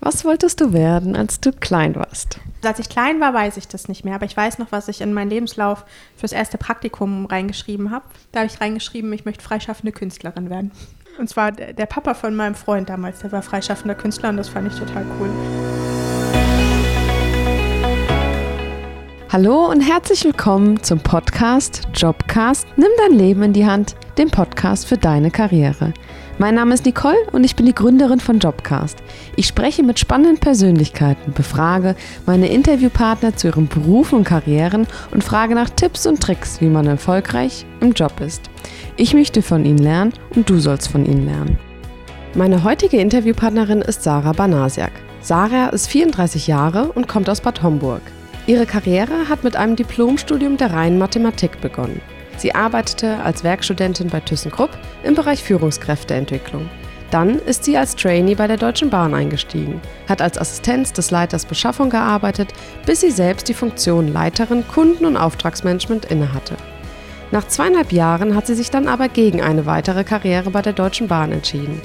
Was wolltest du werden, als du klein warst? Als ich klein war, weiß ich das nicht mehr, aber ich weiß noch, was ich in meinen Lebenslauf fürs erste Praktikum reingeschrieben habe. Da habe ich reingeschrieben, ich möchte freischaffende Künstlerin werden. Und zwar der Papa von meinem Freund damals, der war freischaffender Künstler und das fand ich total cool. Hallo und herzlich willkommen zum Podcast Jobcast Nimm dein Leben in die Hand, dem Podcast für deine Karriere. Mein Name ist Nicole und ich bin die Gründerin von Jobcast. Ich spreche mit spannenden Persönlichkeiten, befrage meine Interviewpartner zu ihren Berufen und Karrieren und frage nach Tipps und Tricks, wie man erfolgreich im Job ist. Ich möchte von ihnen lernen und du sollst von ihnen lernen. Meine heutige Interviewpartnerin ist Sarah Banasiak. Sarah ist 34 Jahre und kommt aus Bad Homburg. Ihre Karriere hat mit einem Diplomstudium der reinen Mathematik begonnen. Sie arbeitete als Werkstudentin bei ThyssenKrupp im Bereich Führungskräfteentwicklung. Dann ist sie als Trainee bei der Deutschen Bahn eingestiegen, hat als Assistenz des Leiters Beschaffung gearbeitet, bis sie selbst die Funktion Leiterin Kunden- und Auftragsmanagement innehatte. Nach zweieinhalb Jahren hat sie sich dann aber gegen eine weitere Karriere bei der Deutschen Bahn entschieden,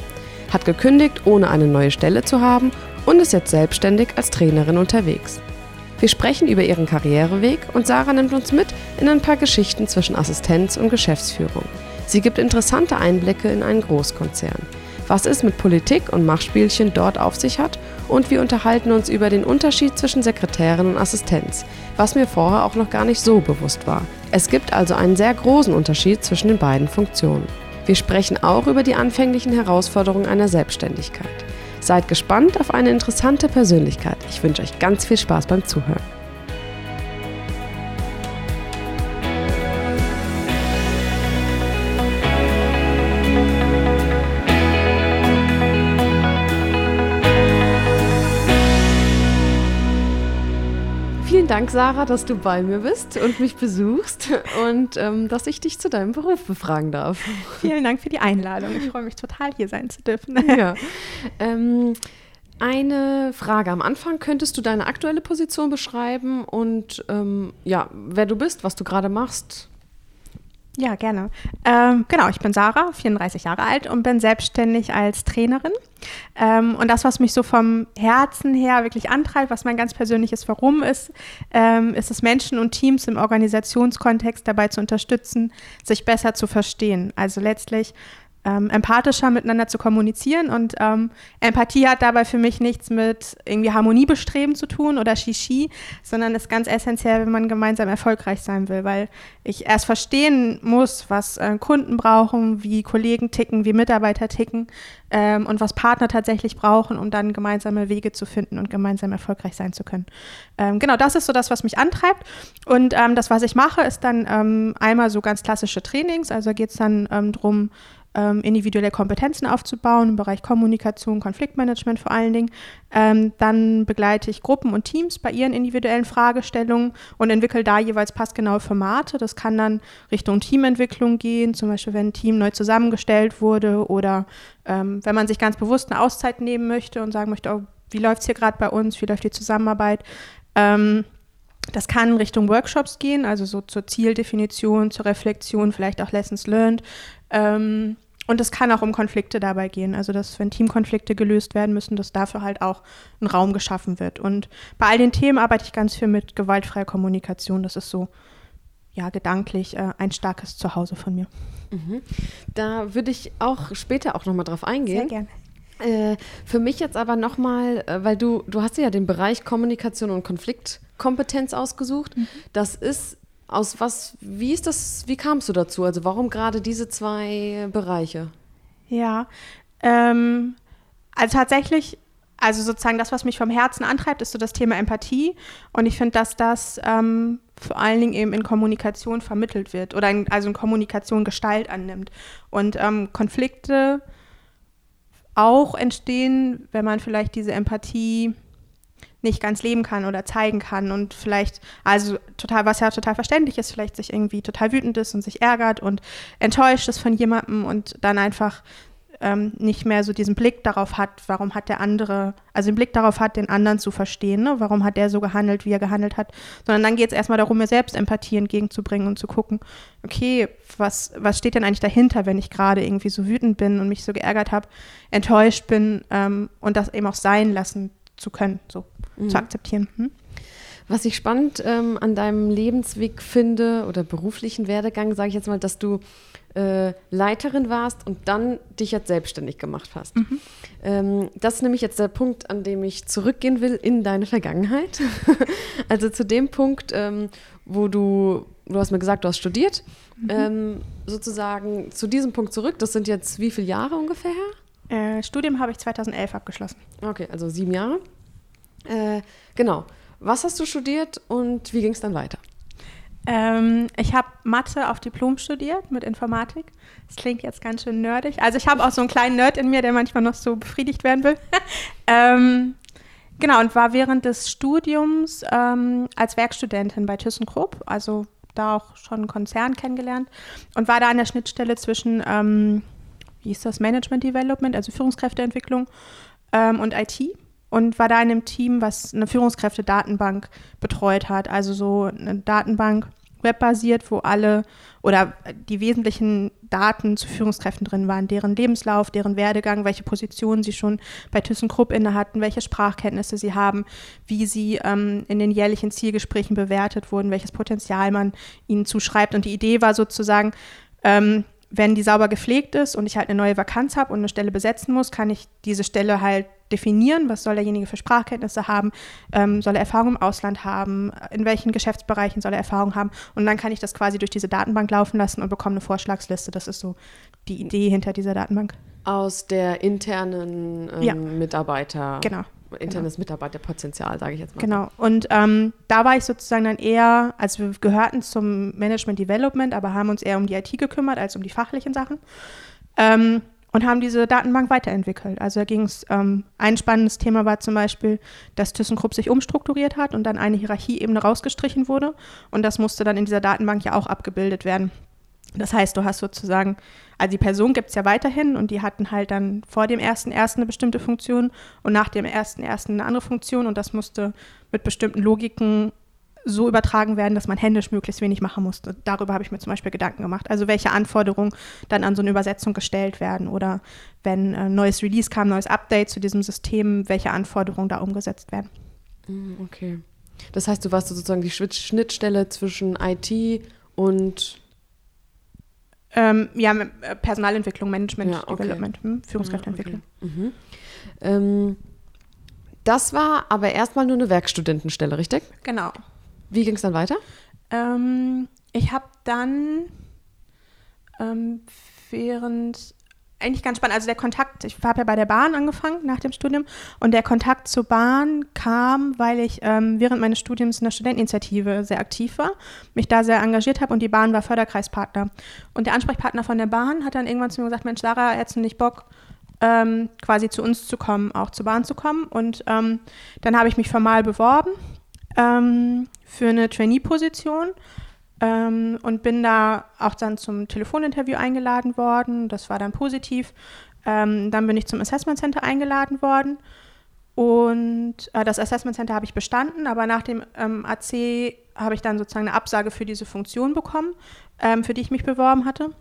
hat gekündigt, ohne eine neue Stelle zu haben und ist jetzt selbstständig als Trainerin unterwegs. Wir sprechen über ihren Karriereweg und Sarah nimmt uns mit in ein paar Geschichten zwischen Assistenz und Geschäftsführung. Sie gibt interessante Einblicke in einen Großkonzern. Was es mit Politik und Machtspielchen dort auf sich hat und wir unterhalten uns über den Unterschied zwischen Sekretärin und Assistenz, was mir vorher auch noch gar nicht so bewusst war. Es gibt also einen sehr großen Unterschied zwischen den beiden Funktionen. Wir sprechen auch über die anfänglichen Herausforderungen einer Selbstständigkeit. Seid gespannt auf eine interessante Persönlichkeit. Ich wünsche euch ganz viel Spaß beim Zuhören. Dank, Sarah, dass du bei mir bist und mich besuchst und ähm, dass ich dich zu deinem Beruf befragen darf. Vielen Dank für die Einladung. Ich freue mich total, hier sein zu dürfen. Ja. Ähm, eine Frage am Anfang. Könntest du deine aktuelle Position beschreiben und ähm, ja, wer du bist, was du gerade machst? Ja, gerne. Ähm, genau, ich bin Sarah, 34 Jahre alt und bin selbstständig als Trainerin. Ähm, und das, was mich so vom Herzen her wirklich antreibt, was mein ganz persönliches Warum ist, ähm, ist es, Menschen und Teams im Organisationskontext dabei zu unterstützen, sich besser zu verstehen. Also letztlich ähm, empathischer miteinander zu kommunizieren. Und ähm, Empathie hat dabei für mich nichts mit irgendwie Harmoniebestreben zu tun oder Shishi, sondern ist ganz essentiell, wenn man gemeinsam erfolgreich sein will, weil ich erst verstehen muss, was äh, Kunden brauchen, wie Kollegen ticken, wie Mitarbeiter ticken ähm, und was Partner tatsächlich brauchen, um dann gemeinsame Wege zu finden und gemeinsam erfolgreich sein zu können. Ähm, genau, das ist so das, was mich antreibt. Und ähm, das, was ich mache, ist dann ähm, einmal so ganz klassische Trainings. Also geht es dann ähm, darum, ähm, individuelle Kompetenzen aufzubauen im Bereich Kommunikation, Konfliktmanagement vor allen Dingen. Ähm, dann begleite ich Gruppen und Teams bei ihren individuellen Fragestellungen und entwickle da jeweils passgenaue Formate. Das kann dann Richtung Teamentwicklung gehen, zum Beispiel wenn ein Team neu zusammengestellt wurde oder ähm, wenn man sich ganz bewusst eine Auszeit nehmen möchte und sagen möchte, oh, wie läuft es hier gerade bei uns, wie läuft die Zusammenarbeit. Ähm, das kann Richtung Workshops gehen, also so zur Zieldefinition, zur Reflexion, vielleicht auch Lessons learned. Ähm, und es kann auch um Konflikte dabei gehen. Also, dass wenn Teamkonflikte gelöst werden müssen, dass dafür halt auch ein Raum geschaffen wird. Und bei all den Themen arbeite ich ganz viel mit gewaltfreier Kommunikation. Das ist so, ja, gedanklich äh, ein starkes Zuhause von mir. Mhm. Da würde ich auch später auch nochmal drauf eingehen. Sehr gerne. Äh, für mich jetzt aber nochmal, äh, weil du, du hast ja den Bereich Kommunikation und Konfliktkompetenz ausgesucht. Mhm. Das ist aus was, wie ist das, wie kamst du dazu? Also warum gerade diese zwei Bereiche? Ja, ähm, also tatsächlich, also sozusagen das, was mich vom Herzen antreibt, ist so das Thema Empathie. Und ich finde, dass das ähm, vor allen Dingen eben in Kommunikation vermittelt wird oder in, also in Kommunikation Gestalt annimmt. Und ähm, Konflikte auch entstehen, wenn man vielleicht diese Empathie nicht ganz leben kann oder zeigen kann und vielleicht, also total, was ja total verständlich ist, vielleicht sich irgendwie total wütend ist und sich ärgert und enttäuscht ist von jemandem und dann einfach ähm, nicht mehr so diesen Blick darauf hat, warum hat der andere, also den Blick darauf hat, den anderen zu verstehen, ne? warum hat der so gehandelt, wie er gehandelt hat, sondern dann geht es erstmal darum, mir selbst Empathie entgegenzubringen und zu gucken, okay, was, was steht denn eigentlich dahinter, wenn ich gerade irgendwie so wütend bin und mich so geärgert habe, enttäuscht bin ähm, und das eben auch sein lassen zu können, so mhm. zu akzeptieren. Hm? Was ich spannend ähm, an deinem Lebensweg finde oder beruflichen Werdegang, sage ich jetzt mal, dass du äh, Leiterin warst und dann dich jetzt selbstständig gemacht hast. Mhm. Ähm, das ist nämlich jetzt der Punkt, an dem ich zurückgehen will in deine Vergangenheit. also zu dem Punkt, ähm, wo du, du hast mir gesagt, du hast studiert, mhm. ähm, sozusagen zu diesem Punkt zurück. Das sind jetzt wie viele Jahre ungefähr her? Äh, Studium habe ich 2011 abgeschlossen. Okay, also sieben Jahre. Äh, genau. Was hast du studiert und wie ging es dann weiter? Ähm, ich habe Mathe auf Diplom studiert mit Informatik. Das klingt jetzt ganz schön nerdig. Also ich habe auch so einen kleinen Nerd in mir, der manchmal noch so befriedigt werden will. ähm, genau, und war während des Studiums ähm, als Werkstudentin bei ThyssenKrupp, also da auch schon einen Konzern kennengelernt und war da an der Schnittstelle zwischen, ähm, wie ist das, Management Development, also Führungskräfteentwicklung ähm, und IT und war da in einem Team, was eine Führungskräfte-Datenbank betreut hat. Also so eine Datenbank webbasiert, wo alle oder die wesentlichen Daten zu Führungskräften drin waren, deren Lebenslauf, deren Werdegang, welche Positionen sie schon bei ThyssenKrupp inne hatten, welche Sprachkenntnisse sie haben, wie sie ähm, in den jährlichen Zielgesprächen bewertet wurden, welches Potenzial man ihnen zuschreibt. Und die Idee war sozusagen, ähm, wenn die sauber gepflegt ist und ich halt eine neue Vakanz habe und eine Stelle besetzen muss, kann ich diese Stelle halt definieren, was soll derjenige für Sprachkenntnisse haben, ähm, soll er Erfahrung im Ausland haben, in welchen Geschäftsbereichen soll er Erfahrung haben und dann kann ich das quasi durch diese Datenbank laufen lassen und bekomme eine Vorschlagsliste. Das ist so die Idee hinter dieser Datenbank. Aus der internen ähm, ja. Mitarbeiter. Genau internes genau. Mitarbeiterpotenzial, sage ich jetzt mal. Genau. Und ähm, da war ich sozusagen dann eher, also wir gehörten zum Management Development, aber haben uns eher um die IT gekümmert als um die fachlichen Sachen. Ähm, und haben diese Datenbank weiterentwickelt. Also da ging es, ähm, ein spannendes Thema war zum Beispiel, dass ThyssenKrupp sich umstrukturiert hat und dann eine Hierarchieebene rausgestrichen wurde und das musste dann in dieser Datenbank ja auch abgebildet werden. Das heißt, du hast sozusagen, also die Person gibt es ja weiterhin und die hatten halt dann vor dem ersten ersten eine bestimmte Funktion und nach dem ersten ersten eine andere Funktion und das musste mit bestimmten Logiken so übertragen werden, dass man händisch möglichst wenig machen musste. Darüber habe ich mir zum Beispiel Gedanken gemacht. Also welche Anforderungen dann an so eine Übersetzung gestellt werden oder wenn ein neues Release kam, neues Update zu diesem System, welche Anforderungen da umgesetzt werden. Mm, okay. Das heißt, du warst sozusagen die Schnittstelle zwischen IT und ähm, ja, äh, Personalentwicklung, Management, ja, okay. Development, hm, Führungskräfteentwicklung. Ja, okay. mhm. ähm, das war aber erstmal nur eine Werkstudentenstelle, richtig? Genau. Wie ging es dann weiter? Ähm, ich habe dann ähm, während eigentlich ganz spannend. Also der Kontakt, ich habe ja bei der Bahn angefangen nach dem Studium und der Kontakt zur Bahn kam, weil ich ähm, während meines Studiums in der Studenteninitiative sehr aktiv war, mich da sehr engagiert habe und die Bahn war Förderkreispartner. Und der Ansprechpartner von der Bahn hat dann irgendwann zu mir gesagt, Mensch, Sarah, hättest du nicht Bock, ähm, quasi zu uns zu kommen, auch zur Bahn zu kommen? Und ähm, dann habe ich mich formal beworben ähm, für eine Trainee-Position ähm, und bin da auch dann zum Telefoninterview eingeladen worden. Das war dann positiv. Ähm, dann bin ich zum Assessment Center eingeladen worden. Und äh, das Assessment Center habe ich bestanden, aber nach dem ähm, AC habe ich dann sozusagen eine Absage für diese Funktion bekommen, ähm, für die ich mich beworben hatte.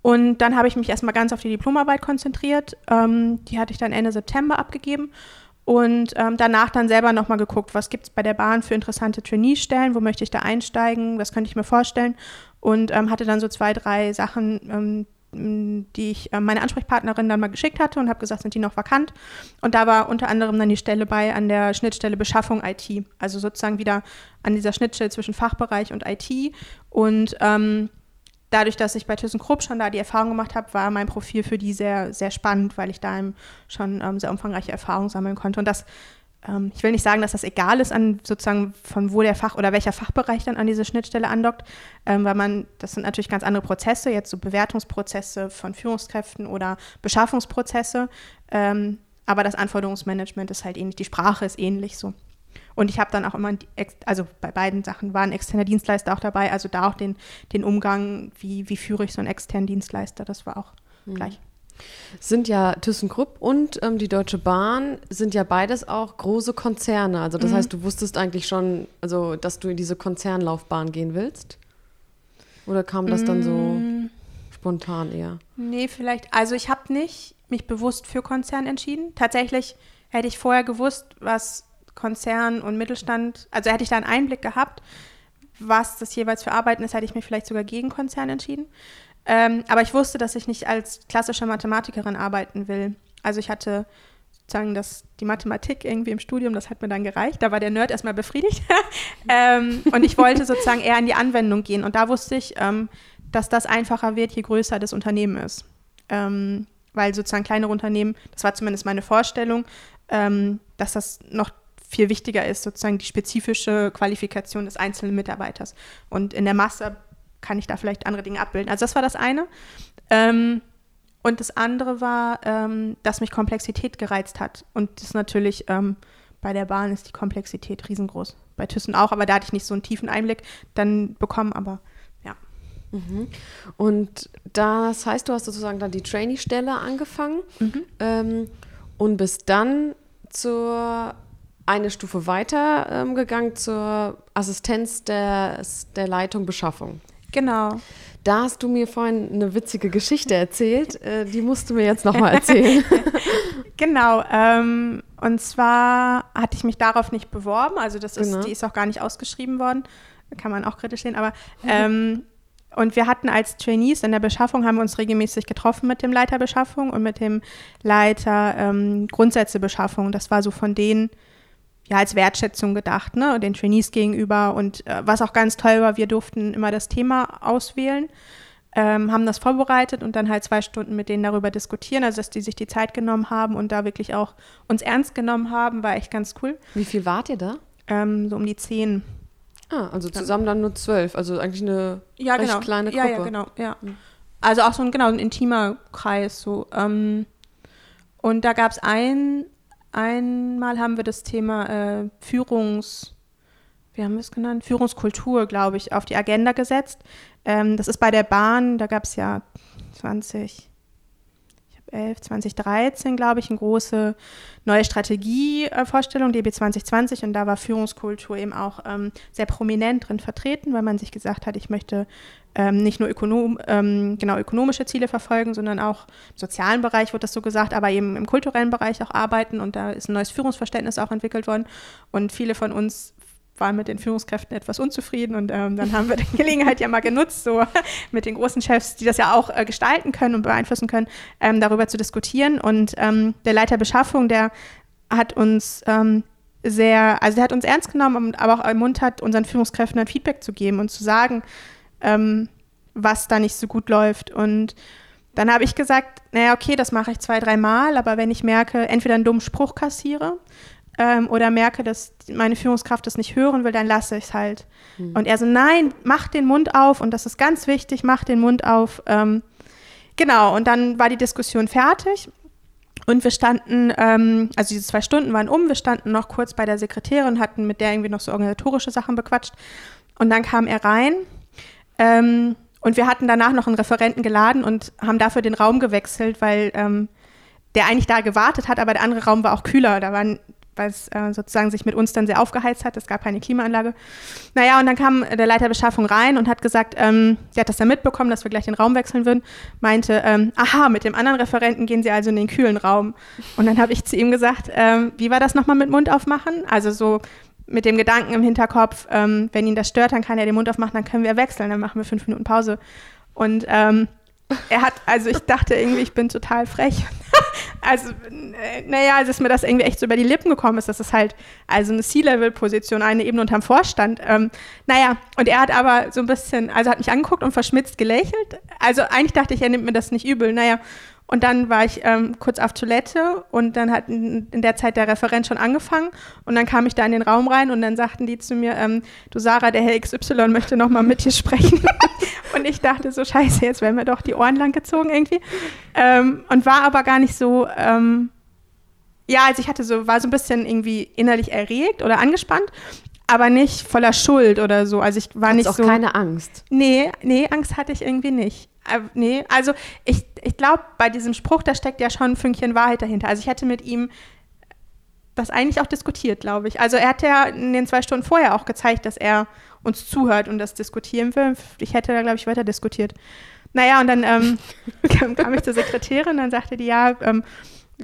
Und dann habe ich mich erstmal ganz auf die Diplomarbeit konzentriert. Ähm, die hatte ich dann Ende September abgegeben und ähm, danach dann selber nochmal geguckt, was gibt es bei der Bahn für interessante Trainee-Stellen, wo möchte ich da einsteigen, was könnte ich mir vorstellen. Und ähm, hatte dann so zwei, drei Sachen, ähm, die ich äh, meine Ansprechpartnerin dann mal geschickt hatte und habe gesagt, sind die noch vakant. Und da war unter anderem dann die Stelle bei an der Schnittstelle Beschaffung IT. Also sozusagen wieder an dieser Schnittstelle zwischen Fachbereich und IT. Und ähm, dadurch, dass ich bei ThyssenKrupp schon da die Erfahrung gemacht habe, war mein Profil für die sehr, sehr spannend, weil ich da schon ähm, sehr umfangreiche Erfahrungen sammeln konnte. Und das, ähm, ich will nicht sagen, dass das egal ist, an sozusagen von wo der Fach oder welcher Fachbereich dann an diese Schnittstelle andockt, ähm, weil man, das sind natürlich ganz andere Prozesse, jetzt so Bewertungsprozesse von Führungskräften oder Beschaffungsprozesse. Ähm, aber das Anforderungsmanagement ist halt ähnlich, die Sprache ist ähnlich so. Und ich habe dann auch immer, also bei beiden Sachen war ein externer Dienstleister auch dabei, also da auch den, den Umgang, wie, wie führe ich so einen externen Dienstleister, das war auch mhm. gleich. Sind ja ThyssenKrupp und ähm, die Deutsche Bahn sind ja beides auch große Konzerne. Also das mhm. heißt, du wusstest eigentlich schon, also dass du in diese Konzernlaufbahn gehen willst? Oder kam das dann so mm. spontan eher? Nee, vielleicht. Also ich habe nicht mich bewusst für Konzern entschieden. Tatsächlich hätte ich vorher gewusst, was Konzern und Mittelstand, also hätte ich da einen Einblick gehabt, was das jeweils für Arbeiten ist, hätte ich mich vielleicht sogar gegen Konzern entschieden. Ähm, aber ich wusste, dass ich nicht als klassische Mathematikerin arbeiten will. Also ich hatte sozusagen das, die Mathematik irgendwie im Studium, das hat mir dann gereicht. Da war der Nerd erstmal befriedigt. ähm, und ich wollte sozusagen eher in die Anwendung gehen. Und da wusste ich, ähm, dass das einfacher wird, je größer das Unternehmen ist. Ähm, weil sozusagen kleinere Unternehmen, das war zumindest meine Vorstellung, ähm, dass das noch viel wichtiger ist, sozusagen die spezifische Qualifikation des einzelnen Mitarbeiters. Und in der Masse kann ich da vielleicht andere Dinge abbilden. Also das war das eine. Ähm, und das andere war, ähm, dass mich Komplexität gereizt hat. Und das natürlich ähm, bei der Bahn ist die Komplexität riesengroß. Bei Thyssen auch, aber da hatte ich nicht so einen tiefen Einblick dann bekommen, aber ja. Mhm. Und das heißt, du hast sozusagen dann die Trainee-Stelle angefangen mhm. ähm, und bist dann zur eine Stufe weiter ähm, gegangen zur Assistenz des, der Leitung Beschaffung. Genau. Da hast du mir vorhin eine witzige Geschichte erzählt. Äh, die musst du mir jetzt nochmal erzählen. genau. Ähm, und zwar hatte ich mich darauf nicht beworben. Also das ist, genau. die ist auch gar nicht ausgeschrieben worden. Kann man auch kritisch sehen. Aber ähm, und wir hatten als Trainees in der Beschaffung, haben wir uns regelmäßig getroffen mit dem Leiter Beschaffung und mit dem Leiter ähm, Grundsätze Beschaffung. Das war so von denen ja als Wertschätzung gedacht, ne, den Trainees gegenüber. Und äh, was auch ganz toll war, wir durften immer das Thema auswählen, ähm, haben das vorbereitet und dann halt zwei Stunden mit denen darüber diskutieren, also dass die sich die Zeit genommen haben und da wirklich auch uns ernst genommen haben, war echt ganz cool. Wie viel wart ihr da? Ähm, so um die zehn. Ah, also zusammen dann nur zwölf, also eigentlich eine ja, recht genau. kleine Gruppe. Ja, ja, genau, ja. Mhm. Also auch so ein, genau, ein intimer Kreis so. Ähm, und da gab es ein, einmal haben wir das Thema äh, Führungs, wie haben wir es genannt? Führungskultur, glaube ich, auf die Agenda gesetzt. Ähm, das ist bei der Bahn, da gab es ja 20, 11, 2013, glaube ich, eine große neue Strategievorstellung, DB 2020. Und da war Führungskultur eben auch ähm, sehr prominent drin vertreten, weil man sich gesagt hat, ich möchte ähm, nicht nur ökonom, ähm, genau ökonomische Ziele verfolgen, sondern auch im sozialen Bereich wird das so gesagt, aber eben im kulturellen Bereich auch arbeiten. Und da ist ein neues Führungsverständnis auch entwickelt worden. Und viele von uns waren mit den Führungskräften etwas unzufrieden und ähm, dann haben wir die Gelegenheit ja mal genutzt, so mit den großen Chefs, die das ja auch äh, gestalten können und beeinflussen können, ähm, darüber zu diskutieren. Und ähm, der Leiter Beschaffung, der hat uns ähm, sehr, also der hat uns ernst genommen, aber auch ermuntert, unseren Führungskräften ein Feedback zu geben und zu sagen, ähm, was da nicht so gut läuft. Und dann habe ich gesagt, naja, okay, das mache ich zwei, dreimal, aber wenn ich merke, entweder einen dummen Spruch kassiere ähm, oder merke, dass meine Führungskraft das nicht hören will, dann lasse ich es halt. Mhm. Und er so, nein, mach den Mund auf und das ist ganz wichtig, mach den Mund auf. Ähm, genau, und dann war die Diskussion fertig. Und wir standen, ähm, also diese zwei Stunden waren um, wir standen noch kurz bei der Sekretärin, hatten mit der irgendwie noch so organisatorische Sachen bequatscht. Und dann kam er rein ähm, und wir hatten danach noch einen Referenten geladen und haben dafür den Raum gewechselt, weil ähm, der eigentlich da gewartet hat, aber der andere Raum war auch kühler. Da waren weil es äh, sozusagen sich mit uns dann sehr aufgeheizt hat. Es gab keine Klimaanlage. Naja, und dann kam der Leiter Beschaffung rein und hat gesagt, ähm, der hat das dann mitbekommen, dass wir gleich den Raum wechseln würden, meinte, ähm, aha, mit dem anderen Referenten gehen Sie also in den kühlen Raum. Und dann habe ich zu ihm gesagt, ähm, wie war das nochmal mit Mund aufmachen? Also so mit dem Gedanken im Hinterkopf, ähm, wenn ihn das stört, dann kann er den Mund aufmachen, dann können wir wechseln, dann machen wir fünf Minuten Pause. Und ähm, er hat, also ich dachte irgendwie, ich bin total frech. also, naja, als es mir das irgendwie echt so über die Lippen gekommen ist, dass es halt also eine C-Level-Position, eine Ebene unterm Vorstand. Ähm, naja, und er hat aber so ein bisschen, also hat mich angeguckt und verschmitzt gelächelt. Also eigentlich dachte ich, er nimmt mir das nicht übel. Naja, und dann war ich ähm, kurz auf Toilette und dann hat in, der Zeit der Referent schon angefangen und dann kam ich da in den Raum rein und dann sagten die zu mir, ähm, du Sarah, der Herr XY möchte nochmal mit dir sprechen. und ich dachte so, scheiße, jetzt werden mir doch die Ohren lang gezogen irgendwie. Ähm, und war aber gar nicht so, ähm, ja, also ich hatte so, war so ein bisschen irgendwie innerlich erregt oder angespannt, aber nicht voller Schuld oder so. Also ich war Hat's nicht auch so. keine Angst. Nee, nee, Angst hatte ich irgendwie nicht. Äh, nee, also ich, ich glaube, bei diesem Spruch, da steckt ja schon ein Fünkchen Wahrheit dahinter. Also ich hätte mit ihm das eigentlich auch diskutiert, glaube ich. Also er hat ja in den zwei Stunden vorher auch gezeigt, dass er uns zuhört und das diskutieren will. Ich hätte da, glaube ich, weiter diskutiert. Naja, und dann ähm, kam, kam, ich zur Sekretärin und dann sagte die, ja, ähm,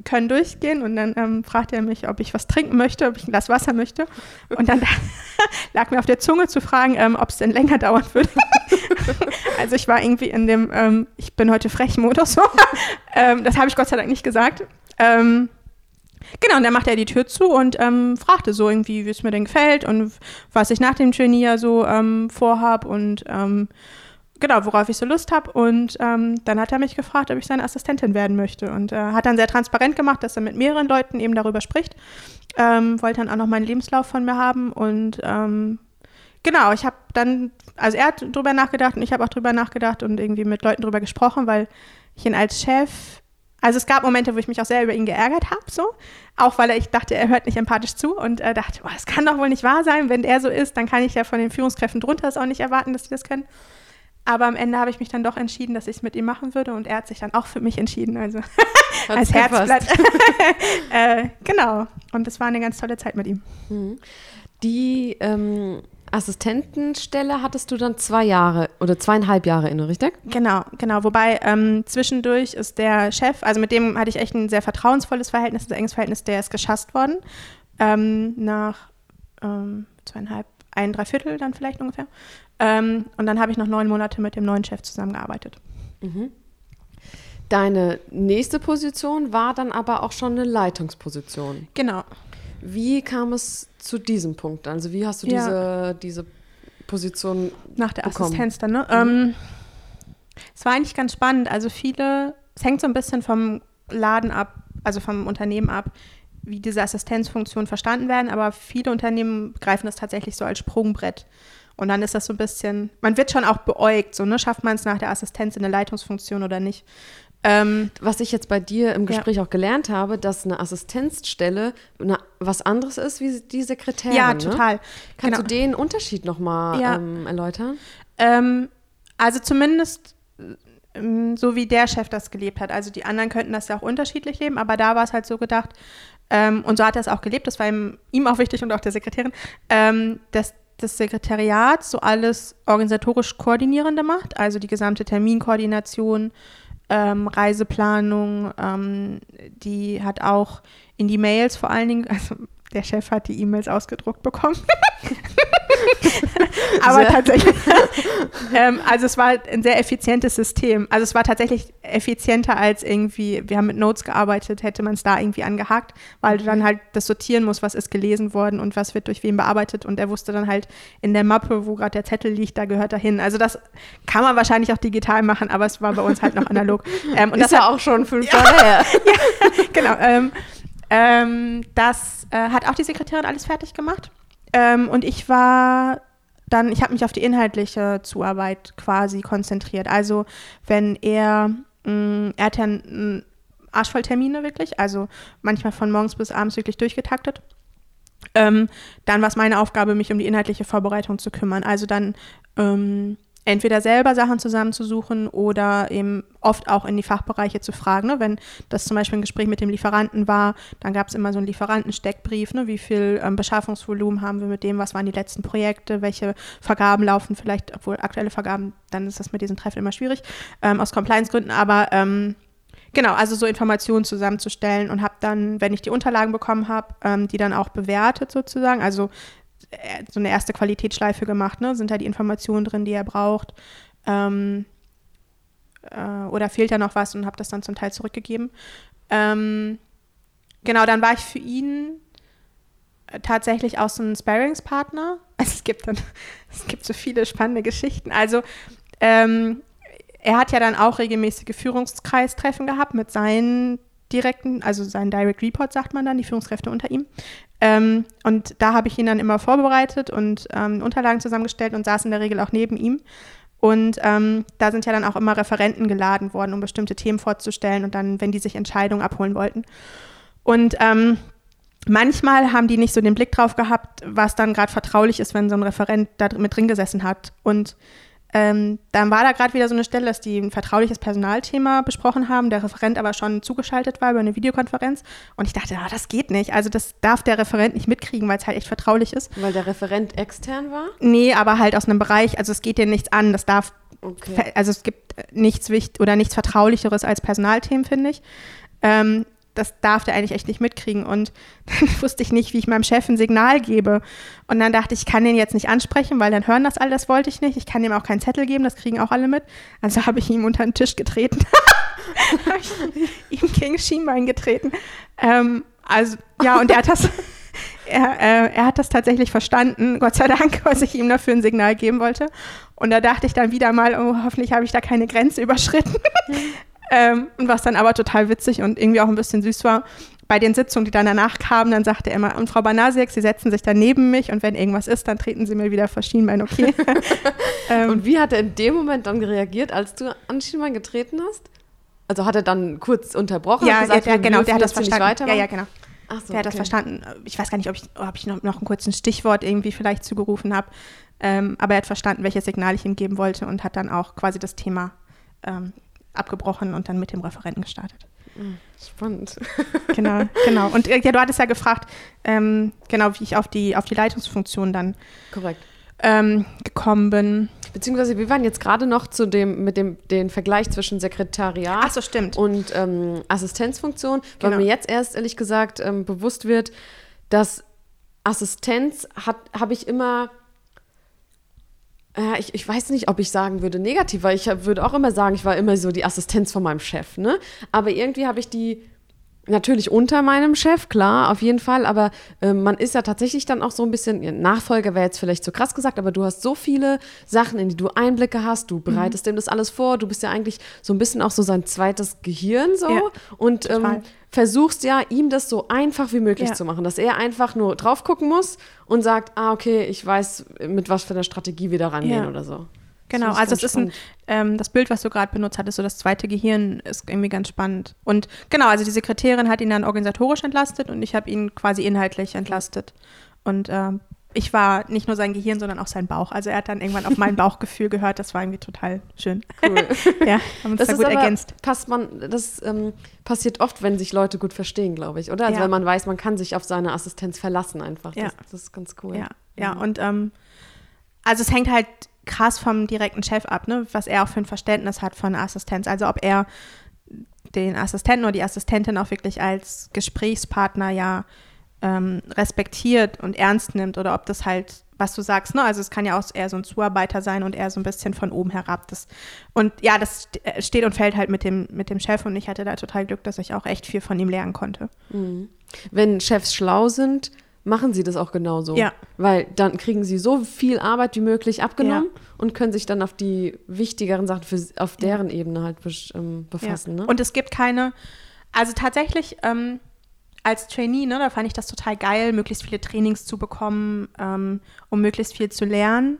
können durchgehen und dann ähm, fragt er mich, ob ich was trinken möchte, ob ich ein Glas Wasser möchte. Und dann lag mir auf der Zunge zu fragen, ähm, ob es denn länger dauern würde. also ich war irgendwie in dem, ähm, ich bin heute frech Modus. So. Ähm, das habe ich Gott sei Dank nicht gesagt. Ähm, genau, und dann machte er die Tür zu und ähm, fragte so irgendwie, wie es mir denn gefällt und was ich nach dem Trainee so vorhab und genau, worauf ich so Lust habe. Und ähm, dann hat er mich gefragt, ob ich seine Assistentin werden möchte. Und äh, hat dann sehr transparent gemacht, dass er mit mehreren Leuten eben darüber spricht. Ähm, wollte dann auch noch meinen Lebenslauf von mir haben. Und ähm, genau, ich habe dann, also er hat drüber nachgedacht und ich habe auch drüber nachgedacht und irgendwie mit Leuten drüber gesprochen, weil ich ihn als Chef also es gab Momente, wo ich mich auch sehr über ihn geärgert habe, so. Auch weil ich dachte, er hört nicht empathisch zu und äh, dachte, oh, das kann doch wohl nicht wahr sein. Wenn er so ist, dann kann ich ja von den Führungskräften drunter es auch nicht erwarten, dass sie das können. Aber am Ende habe ich mich dann doch entschieden, dass ich es mit ihm machen würde und er hat sich dann auch für mich entschieden. Also als Herzblatt. äh, genau. Und es war eine ganz tolle Zeit mit ihm. Mhm. Die ähm, Assistentenstelle hattest du dann zwei Jahre oder zweieinhalb Jahre inne, richtig? Genau, genau. Wobei ähm, zwischendurch ist der Chef, also mit dem hatte ich echt ein sehr vertrauensvolles Verhältnis, ein enges Verhältnis, der ist geschasst worden. Ähm, nach ähm, zweieinhalb, ein Dreiviertel dann vielleicht ungefähr. Ähm, und dann habe ich noch neun Monate mit dem neuen Chef zusammengearbeitet. Mhm. Deine nächste Position war dann aber auch schon eine Leitungsposition. Genau. Wie kam es zu diesem Punkt? Also wie hast du ja. diese, diese Position Nach der bekommen? Assistenz dann, ne? Mhm. Ähm, es war eigentlich ganz spannend. Also viele, es hängt so ein bisschen vom Laden ab, also vom Unternehmen ab, wie diese Assistenzfunktionen verstanden werden, aber viele Unternehmen greifen das tatsächlich so als Sprungbrett. Und dann ist das so ein bisschen, man wird schon auch beäugt, so, ne? Schafft man es nach der Assistenz in eine Leitungsfunktion oder nicht? Ähm, was ich jetzt bei dir im Gespräch ja. auch gelernt habe, dass eine Assistenzstelle eine, was anderes ist wie die Sekretärin. Ja, ne? total. Ne? Kannst genau. du den Unterschied nochmal ja. ähm, erläutern? Ähm, also zumindest ähm, so wie der Chef das gelebt hat. Also die anderen könnten das ja auch unterschiedlich leben, aber da war es halt so gedacht, ähm, und so hat er es auch gelebt, das war ihm, ihm auch wichtig und auch der Sekretärin, ähm, dass das Sekretariat so alles organisatorisch Koordinierende macht, also die gesamte Terminkoordination, ähm, Reiseplanung, ähm, die hat auch in die Mails vor allen Dingen, also der Chef hat die E-Mails ausgedruckt bekommen. Aber tatsächlich, ähm, also es war ein sehr effizientes System. Also es war tatsächlich effizienter als irgendwie, wir haben mit Notes gearbeitet, hätte man es da irgendwie angehakt, weil du dann halt das sortieren musst, was ist gelesen worden und was wird durch wen bearbeitet. Und er wusste dann halt in der Mappe, wo gerade der Zettel liegt, da gehört er hin. Also das kann man wahrscheinlich auch digital machen, aber es war bei uns halt noch analog. Ähm, und ist das ja hat, auch schon fünf Jahre ja, her. ja, genau. Ähm, ähm, das äh, hat auch die Sekretärin alles fertig gemacht. Ähm, und ich war dann, ich habe mich auf die inhaltliche Zuarbeit quasi konzentriert. Also wenn er, mh, mm, er hat ja einen Arsch voll Termine wirklich, also manchmal von morgens bis abends wirklich durchgetaktet. Ähm, dann war es meine Aufgabe, mich um die inhaltliche Vorbereitung zu kümmern. Also dann ähm, entweder selber Sachen zusammenzusuchen oder eben oft auch in die Fachbereiche zu fragen. Ne? Wenn das zum Beispiel ein Gespräch mit dem Lieferanten war, dann gab es immer so einen Lieferantensteckbrief, ne? wie viel ähm, Beschaffungsvolumen haben wir mit dem, was waren die letzten Projekte, welche Vergaben laufen vielleicht, obwohl aktuelle Vergaben, dann ist das mit diesen Treffen immer schwierig, ähm, aus Compliance-Gründen, aber ähm, Genau, also so Informationen zusammenzustellen und habe dann, wenn ich die Unterlagen bekommen habe, ähm, die dann auch bewertet sozusagen. Also so eine erste Qualitätsschleife gemacht, ne? Sind da die Informationen drin, die er braucht? Ähm, äh, oder fehlt da noch was und habe das dann zum Teil zurückgegeben. Ähm, genau, dann war ich für ihn äh, tatsächlich auch so ein Sparringspartner. Also es gibt dann, es gibt so viele spannende Geschichten. Also ähm, er hat ja dann auch regelmäßige Führungskreistreffen gehabt mit seinen direkten, also seinen Direct Report sagt man dann, die Führungskräfte unter ihm. Ähm, und da habe ich ihn dann immer vorbereitet und ähm, Unterlagen zusammengestellt und saß in der Regel auch neben ihm. Und ähm, da sind ja dann auch immer Referenten geladen worden, um bestimmte Themen vorzustellen und dann, wenn die sich Entscheidungen abholen wollten. Und ähm, manchmal haben die nicht so den Blick drauf gehabt, was dann gerade vertraulich ist, wenn so ein Referent da mit drin gesessen hat. Und ähm, dann war da gerade wieder so eine Stelle, dass die ein vertrauliches Personalthema besprochen haben, der Referent aber schon zugeschaltet war über eine Videokonferenz. Und ich dachte, oh, das geht nicht. Also das darf der Referent nicht mitkriegen, weil es halt echt vertraulich ist. Weil der Referent extern war? Nee, aber halt aus einem Bereich, also es geht dir nichts an. Das darf, okay. also es gibt nichts wichtig oder nichts Vertraulicheres als Personalthemen, finde ich. Ähm, das darf der eigentlich echt nicht mitkriegen. Und dann wusste ich nicht, wie ich meinem Chef ein Signal gebe. Und dann dachte ich, ich kann den jetzt nicht ansprechen, weil dann hören das alle, das wollte ich nicht. Ich kann ihm auch keinen Zettel geben, das kriegen auch alle mit. Also habe ich ihm unter den Tisch getreten. habe ich ihm gegen Schienbein getreten. Ähm, also, ja, und er hat das. Er, äh, er, hat das tatsächlich verstanden, Gott sei Dank, was ich ihm dafür ein Signal geben wollte. Und da dachte ich dann wieder mal, oh, hoffentlich habe ich da keine Grenze überschritten. Ähm, und was dann aber total witzig und irgendwie auch ein bisschen süß war, bei den Sitzungen, die dann danach kamen, dann sagte er immer, und Frau Banasiak, Sie setzen sich dann neben mich und wenn irgendwas ist, dann treten Sie mir wieder vor Schienbein, okay. ähm, und wie hat er in dem Moment dann reagiert, als du an Schienbein getreten hast? Also hat er dann kurz unterbrochen ja, und gesagt, ja, genau, der hat das verstanden. Ja, ja, genau. Ach so, der hat okay. das verstanden. Ich weiß gar nicht, ob ich, ob ich noch, noch ein kurzes Stichwort irgendwie vielleicht zugerufen habe. Ähm, aber er hat verstanden, welches Signal ich ihm geben wollte und hat dann auch quasi das Thema ähm, abgebrochen und dann mit dem Referenten gestartet. Hm, spannend. Genau, genau. Und äh, ja, du hattest ja gefragt, ähm, genau, wie ich auf die, auf die Leitungsfunktion dann Korrekt. Ähm, gekommen bin. Beziehungsweise wir waren jetzt gerade noch zu dem, mit dem den Vergleich zwischen Sekretariat so, und ähm, Assistenzfunktion, genau. weil mir jetzt erst ehrlich gesagt ähm, bewusst wird, dass Assistenz habe ich immer ja, ich, ich weiß nicht, ob ich sagen würde negativ, weil ich würde auch immer sagen, ich war immer so die Assistenz von meinem Chef, ne? Aber irgendwie habe ich die natürlich unter meinem Chef, klar, auf jeden Fall, aber äh, man ist ja tatsächlich dann auch so ein bisschen, Nachfolger wäre jetzt vielleicht zu krass gesagt, aber du hast so viele Sachen, in die du Einblicke hast, du bereitest mhm. dem das alles vor, du bist ja eigentlich so ein bisschen auch so sein zweites Gehirn so ja, und ähm, versuchst ja, ihm das so einfach wie möglich ja. zu machen, dass er einfach nur drauf gucken muss und sagt, ah, okay, ich weiß, mit was für einer Strategie wir da rangehen ja. oder so. Genau, das also es ist ein, ähm, das Bild, was du gerade benutzt hattest, so das zweite Gehirn, ist irgendwie ganz spannend. Und genau, also die Sekretärin hat ihn dann organisatorisch entlastet und ich habe ihn quasi inhaltlich entlastet. Und ähm, ich war nicht nur sein Gehirn, sondern auch sein Bauch. Also er hat dann irgendwann auf mein Bauchgefühl gehört. Das war irgendwie total schön. Cool. ja, haben uns das da gut ergänzt. Passt man, das ähm, passiert oft, wenn sich Leute gut verstehen, glaube ich, oder? Also ja. wenn man weiß, man kann sich auf seine Assistenz verlassen einfach. Ja. Das, das ist ganz cool. Ja, ja. Mhm. und ähm, also es hängt halt krass vom direkten Chef ab, ne? was er auch für ein Verständnis hat von Assistenz. Also ob er den Assistenten oder die Assistentin auch wirklich als Gesprächspartner ja ähm, respektiert und ernst nimmt oder ob das halt, was du sagst, ne? Also es kann ja auch eher so ein Zuarbeiter sein und eher so ein bisschen von oben herab. Das, und ja, das äh, steht und fällt halt mit dem, mit dem Chef und ich hatte da total Glück, dass ich auch echt viel von ihm lernen konnte. Mhm. Wenn Chefs schlau sind, machen sie das auch genauso. Ja. Weil dann kriegen sie so viel Arbeit wie möglich abgenommen ja. und können sich dann auf die wichtigeren Sachen für, auf deren ja. Ebene halt ähm, befassen. Ne? Und es gibt keine, also tatsächlich, ähm, als Trainee, ne, da fand ich das total geil, möglichst viele Trainings zu bekommen, ähm, um möglichst viel zu lernen.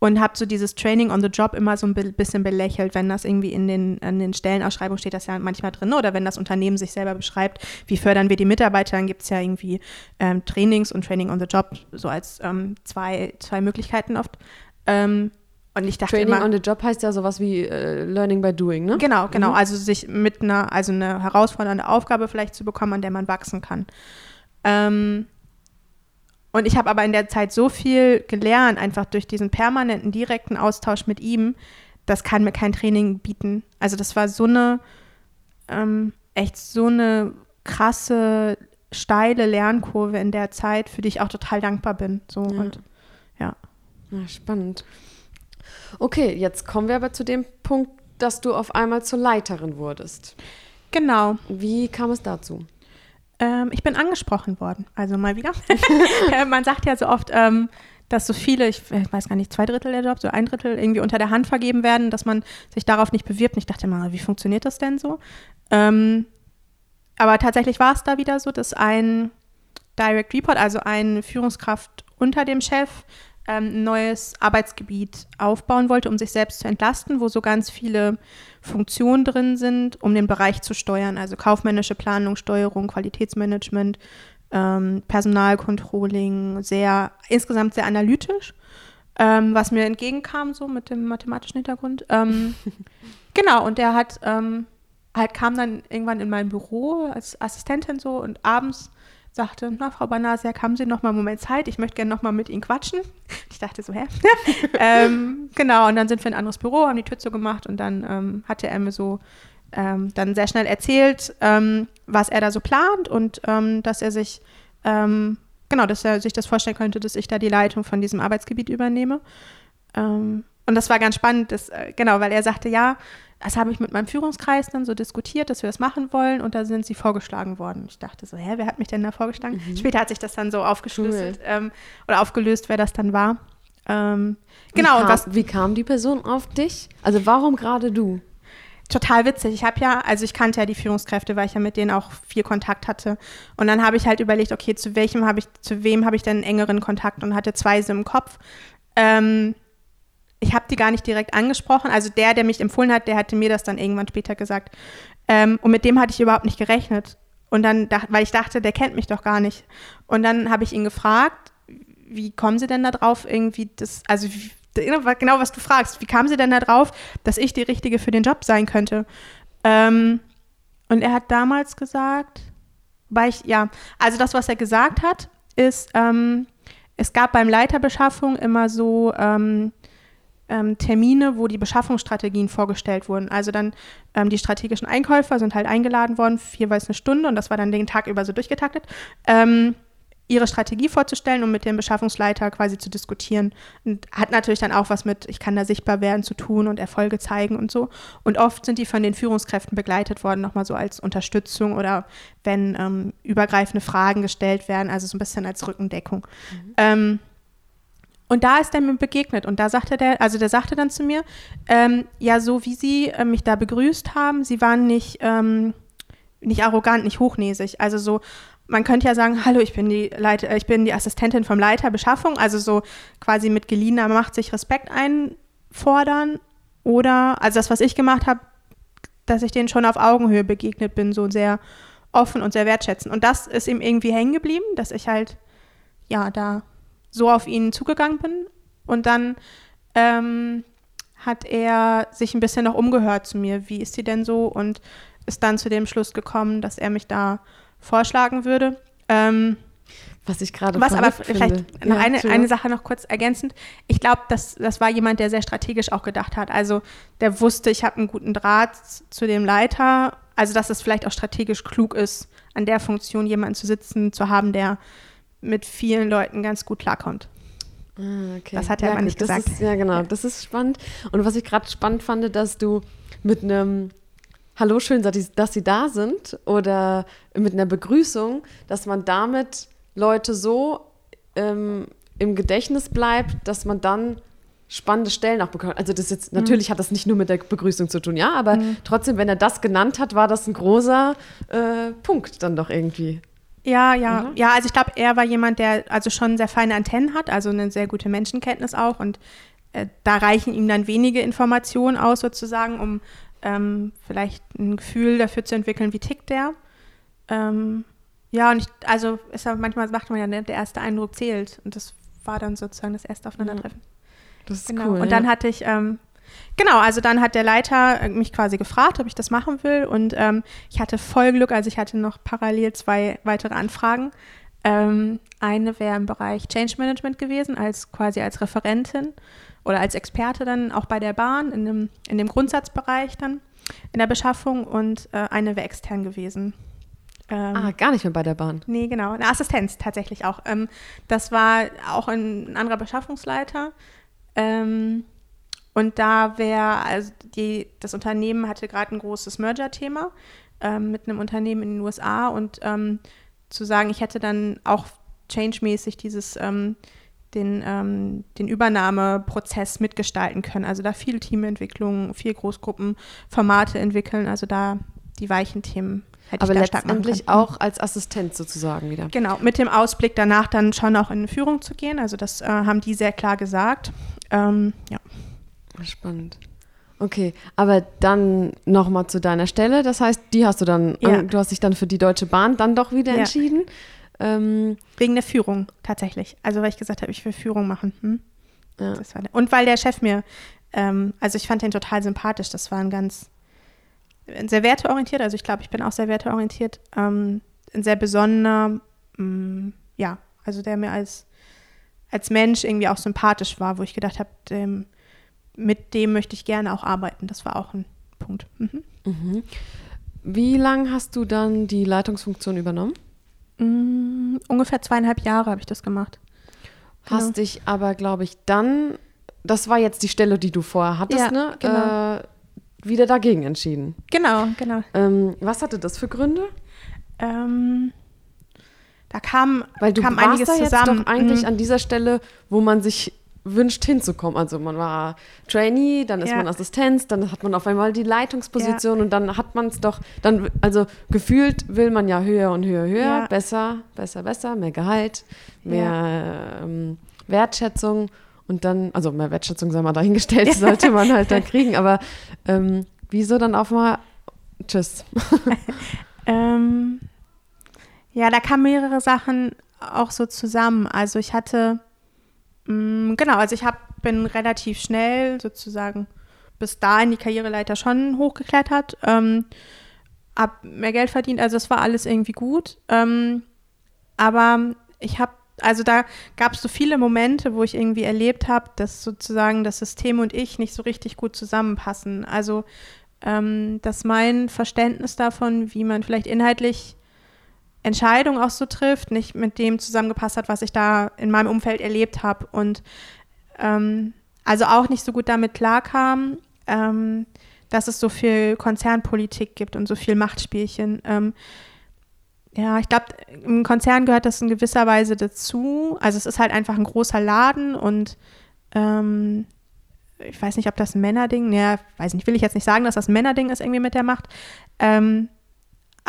Und habe so dieses Training on the Job immer so ein bisschen belächelt, wenn das irgendwie in den, in den Stellenausschreibungen steht, das ja manchmal drin, ne? oder wenn das Unternehmen sich selber beschreibt, wie fördern wir die Mitarbeiter, dann gibt es ja irgendwie ähm, Trainings und Training on the Job so als ähm, zwei, zwei Möglichkeiten oft. Ähm, und ich dachte Training immer, on the Job heißt ja sowas wie äh, Learning by Doing, ne? Genau, genau. Mhm. Also sich mit einer, also eine herausfordernde Aufgabe vielleicht zu bekommen, an der man wachsen kann. Ähm, und ich habe aber in der Zeit so viel gelernt, einfach durch diesen permanenten, direkten Austausch mit ihm. Das kann mir kein Training bieten. Also das war so eine, ähm, echt so eine krasse, steile Lernkurve in der Zeit, für die ich auch total dankbar bin. So ja. und ja. ja. Spannend. Okay, jetzt kommen wir aber zu dem Punkt, dass du auf einmal zur Leiterin wurdest. Genau. Wie kam es dazu? Ähm, ich bin angesprochen worden, also mal wieder. Man sagt ja so oft, ähm, dass so viele, ich weiß gar nicht, zwei Drittel der Jobs, so ein Drittel irgendwie unter der Hand vergeben werden, dass man sich darauf nicht bewirbt. Und ich dachte mal, wie funktioniert das denn so? Ähm, aber tatsächlich war es da wieder so, dass ein Direct Report, also eine Führungskraft unter dem Chef, ein neues Arbeitsgebiet aufbauen wollte, um sich selbst zu entlasten, wo so ganz viele Funktionen drin sind, um den Bereich zu steuern, also kaufmännische Planung, Steuerung, Qualitätsmanagement, ähm, Personalcontrolling, sehr insgesamt sehr analytisch, ähm, was mir entgegenkam so mit dem mathematischen Hintergrund. Ähm, genau und der hat ähm, halt kam dann irgendwann in mein Büro als Assistentin so und abends sagte, na, Frau Banasiak, haben Sie noch mal einen Moment Zeit? Ich möchte gerne noch mal mit Ihnen quatschen. Ich dachte so, hä? ähm, genau, und dann sind wir in ein anderes Büro, haben die Tür zugemacht und dann ähm, hatte er mir so ähm, dann sehr schnell erzählt, ähm, was er da so plant und ähm, dass er sich, ähm, genau, dass er sich das vorstellen könnte, dass ich da die Leitung von diesem Arbeitsgebiet übernehme. Und das war ganz spannend, das, äh, genau, weil er sagte, ja, das habe ich mit meinem Führungskreis dann so diskutiert, dass wir das machen wollen und da sind sie vorgeschlagen worden. Ich dachte so, hä, wer hat mich denn da vorgeschlagen? Mhm. Später hat sich das dann so aufgeschlüsselt cool. ähm, oder aufgelöst, wer das dann war. Ähm, genau. Wie kam, was, wie kam die Person auf dich? Also warum gerade du? Total witzig. Ich habe ja, also ich kannte ja die Führungskräfte, weil ich ja mit denen auch viel Kontakt hatte. Und dann habe ich halt überlegt, okay, zu welchem habe ich, zu wem habe ich denn engeren Kontakt und hatte zwei so im Kopf. Ähm, ich habe die gar nicht direkt angesprochen. Also der, der mich empfohlen hat, der hatte mir das dann irgendwann später gesagt. Ähm, und mit dem hatte ich überhaupt nicht gerechnet. Und dann, weil ich dachte, der kennt mich doch gar nicht. Und dann habe ich ihn gefragt, wie kommen Sie denn da drauf, irgendwie das, also wie, genau was du fragst, wie kamen Sie denn da drauf, dass ich die Richtige für den Job sein könnte? Ähm, und er hat damals gesagt, weil ich, ja, also das, was er gesagt hat, ist, ähm, es gab beim Leiterbeschaffung immer so ähm, ähm, Termine, wo die Beschaffungsstrategien vorgestellt wurden. Also dann ähm, die strategischen Einkäufer sind halt eingeladen worden, jeweils eine Stunde und das war dann den Tag über so durchgetaktet, ähm, ihre Strategie vorzustellen und mit dem Beschaffungsleiter quasi zu diskutieren. Und hat natürlich dann auch was mit, ich kann da sichtbar werden zu tun und Erfolge zeigen und so. Und oft sind die von den Führungskräften begleitet worden, nochmal so als Unterstützung oder wenn ähm, übergreifende Fragen gestellt werden, also so ein bisschen als Rückendeckung. Mhm. Ähm, und da ist er mir begegnet und da sagte der, also der sagte dann zu mir, ähm, ja, so wie Sie äh, mich da begrüßt haben, Sie waren nicht, ähm, nicht arrogant, nicht hochnäsig. Also so, man könnte ja sagen, hallo, ich bin die Leiter, äh, ich bin die Assistentin vom Leiter Beschaffung, also so quasi mit geliehener Macht sich Respekt einfordern. Oder, also das, was ich gemacht habe, dass ich denen schon auf Augenhöhe begegnet bin, so sehr offen und sehr wertschätzend. Und das ist ihm irgendwie hängen geblieben, dass ich halt, ja, da so auf ihn zugegangen bin. Und dann ähm, hat er sich ein bisschen noch umgehört zu mir. Wie ist sie denn so? Und ist dann zu dem Schluss gekommen, dass er mich da vorschlagen würde. Ähm, was ich gerade Was aber vielleicht ja, eine, eine Sache noch kurz ergänzend. Ich glaube, das, das war jemand, der sehr strategisch auch gedacht hat. Also der wusste, ich habe einen guten Draht zu dem Leiter. Also dass es vielleicht auch strategisch klug ist, an der Funktion jemanden zu sitzen, zu haben, der mit vielen Leuten ganz gut klarkommt. Ah, okay. Das hat er ja, aber nicht gesagt. Ist, ja, genau. Das ist spannend. Und was ich gerade spannend fand, dass du mit einem Hallo, schön, dass Sie da sind oder mit einer Begrüßung, dass man damit Leute so ähm, im Gedächtnis bleibt, dass man dann spannende Stellen auch bekommt. Also das jetzt, mhm. natürlich hat das nicht nur mit der Begrüßung zu tun, ja, aber mhm. trotzdem, wenn er das genannt hat, war das ein großer äh, Punkt dann doch irgendwie. Ja, ja, mhm. ja. Also ich glaube, er war jemand, der also schon sehr feine Antennen hat, also eine sehr gute Menschenkenntnis auch. Und äh, da reichen ihm dann wenige Informationen aus, sozusagen, um ähm, vielleicht ein Gefühl dafür zu entwickeln, wie tickt der. Ähm, ja, und ich, also ist ja, manchmal macht man ja, der erste Eindruck zählt. Und das war dann sozusagen das erste Aufeinandertreffen. Das ist genau. cool. Und dann ja. hatte ich ähm, Genau, also dann hat der Leiter äh, mich quasi gefragt, ob ich das machen will. Und ähm, ich hatte voll Glück, also ich hatte noch parallel zwei weitere Anfragen. Ähm, eine wäre im Bereich Change Management gewesen, als quasi als Referentin oder als Experte dann auch bei der Bahn in dem, in dem Grundsatzbereich dann in der Beschaffung und äh, eine wäre extern gewesen. Ähm, ah, gar nicht mehr bei der Bahn. Nee, genau. Eine Assistenz tatsächlich auch. Ähm, das war auch ein, ein anderer Beschaffungsleiter. Ähm, und da wäre, also die, das Unternehmen hatte gerade ein großes Merger-Thema ähm, mit einem Unternehmen in den USA und ähm, zu sagen, ich hätte dann auch change-mäßig dieses, ähm, den, ähm, den Übernahmeprozess mitgestalten können. Also da viel Teamentwicklung, viel Großgruppenformate entwickeln, also da die weichen Themen Hätte Aber letztendlich auch als Assistent sozusagen wieder. Genau, mit dem Ausblick danach dann schon auch in Führung zu gehen. Also das äh, haben die sehr klar gesagt. Ähm, ja. Spannend. Okay, aber dann nochmal zu deiner Stelle. Das heißt, die hast du dann, ja. du hast dich dann für die Deutsche Bahn dann doch wieder ja. entschieden. Ähm, Wegen der Führung tatsächlich. Also weil ich gesagt habe, ich will Führung machen. Hm? Ja. und weil der Chef mir, ähm, also ich fand den total sympathisch. Das war ein ganz sehr werteorientiert. Also ich glaube, ich bin auch sehr werteorientiert. Ähm, ein sehr besonderer, mh, mm, ja, also der mir als als Mensch irgendwie auch sympathisch war, wo ich gedacht habe, dem mit dem möchte ich gerne auch arbeiten. Das war auch ein Punkt. Mhm. Mhm. Wie lange hast du dann die Leitungsfunktion übernommen? Mm, ungefähr zweieinhalb Jahre habe ich das gemacht. Hast Genau. dich aber, glaube ich, dann, das war jetzt die Stelle, die du vorher hattest, Ja, ne? genau. Äh, wieder dagegen entschieden. Genau, genau. Ähm, was hatte das für Gründe? Ähm, da kam, Weil du kam warst einiges da jetzt zusammen. doch eigentlich Mhm. an dieser Stelle, wo man sich wünscht hinzukommen. Also man war Trainee, dann ist Ja. man Assistenz, dann hat man auf einmal die Leitungsposition und dann hat man es doch, dann, also gefühlt will man ja höher und höher, höher, Ja. besser, besser, besser, mehr Gehalt, mehr ähm, Wertschätzung und dann, also mehr Wertschätzung sei mal dahingestellt, sollte man halt dann kriegen, aber ähm, wieso dann auf mal, tschüss. Ähm, ja, da kamen mehrere Sachen auch so zusammen. Also ich hatte, genau, also ich hab, bin relativ schnell sozusagen bis dahin die Karriereleiter schon hochgeklettert, ähm, hab mehr Geld verdient, also es war alles irgendwie gut. Ähm, aber ich habe, also da gab es so viele Momente, wo ich irgendwie erlebt habe, dass sozusagen das System und ich nicht so richtig gut zusammenpassen. Also ähm, dass mein Verständnis davon, wie man vielleicht inhaltlich Entscheidungen auch so trifft, nicht mit dem zusammengepasst hat, was ich da in meinem Umfeld erlebt habe. Und ähm, also auch nicht so gut damit klarkam, ähm, dass es so viel Konzernpolitik gibt und so viel Machtspielchen. Ähm, ja, ich glaube, im Konzern gehört das in gewisser Weise dazu. Also es ist halt einfach ein großer Laden und ähm, ich weiß nicht, ob das ein Männerding, ja, weiß nicht, will ich jetzt nicht sagen, dass das ein Männerding ist irgendwie mit der Macht. Ähm,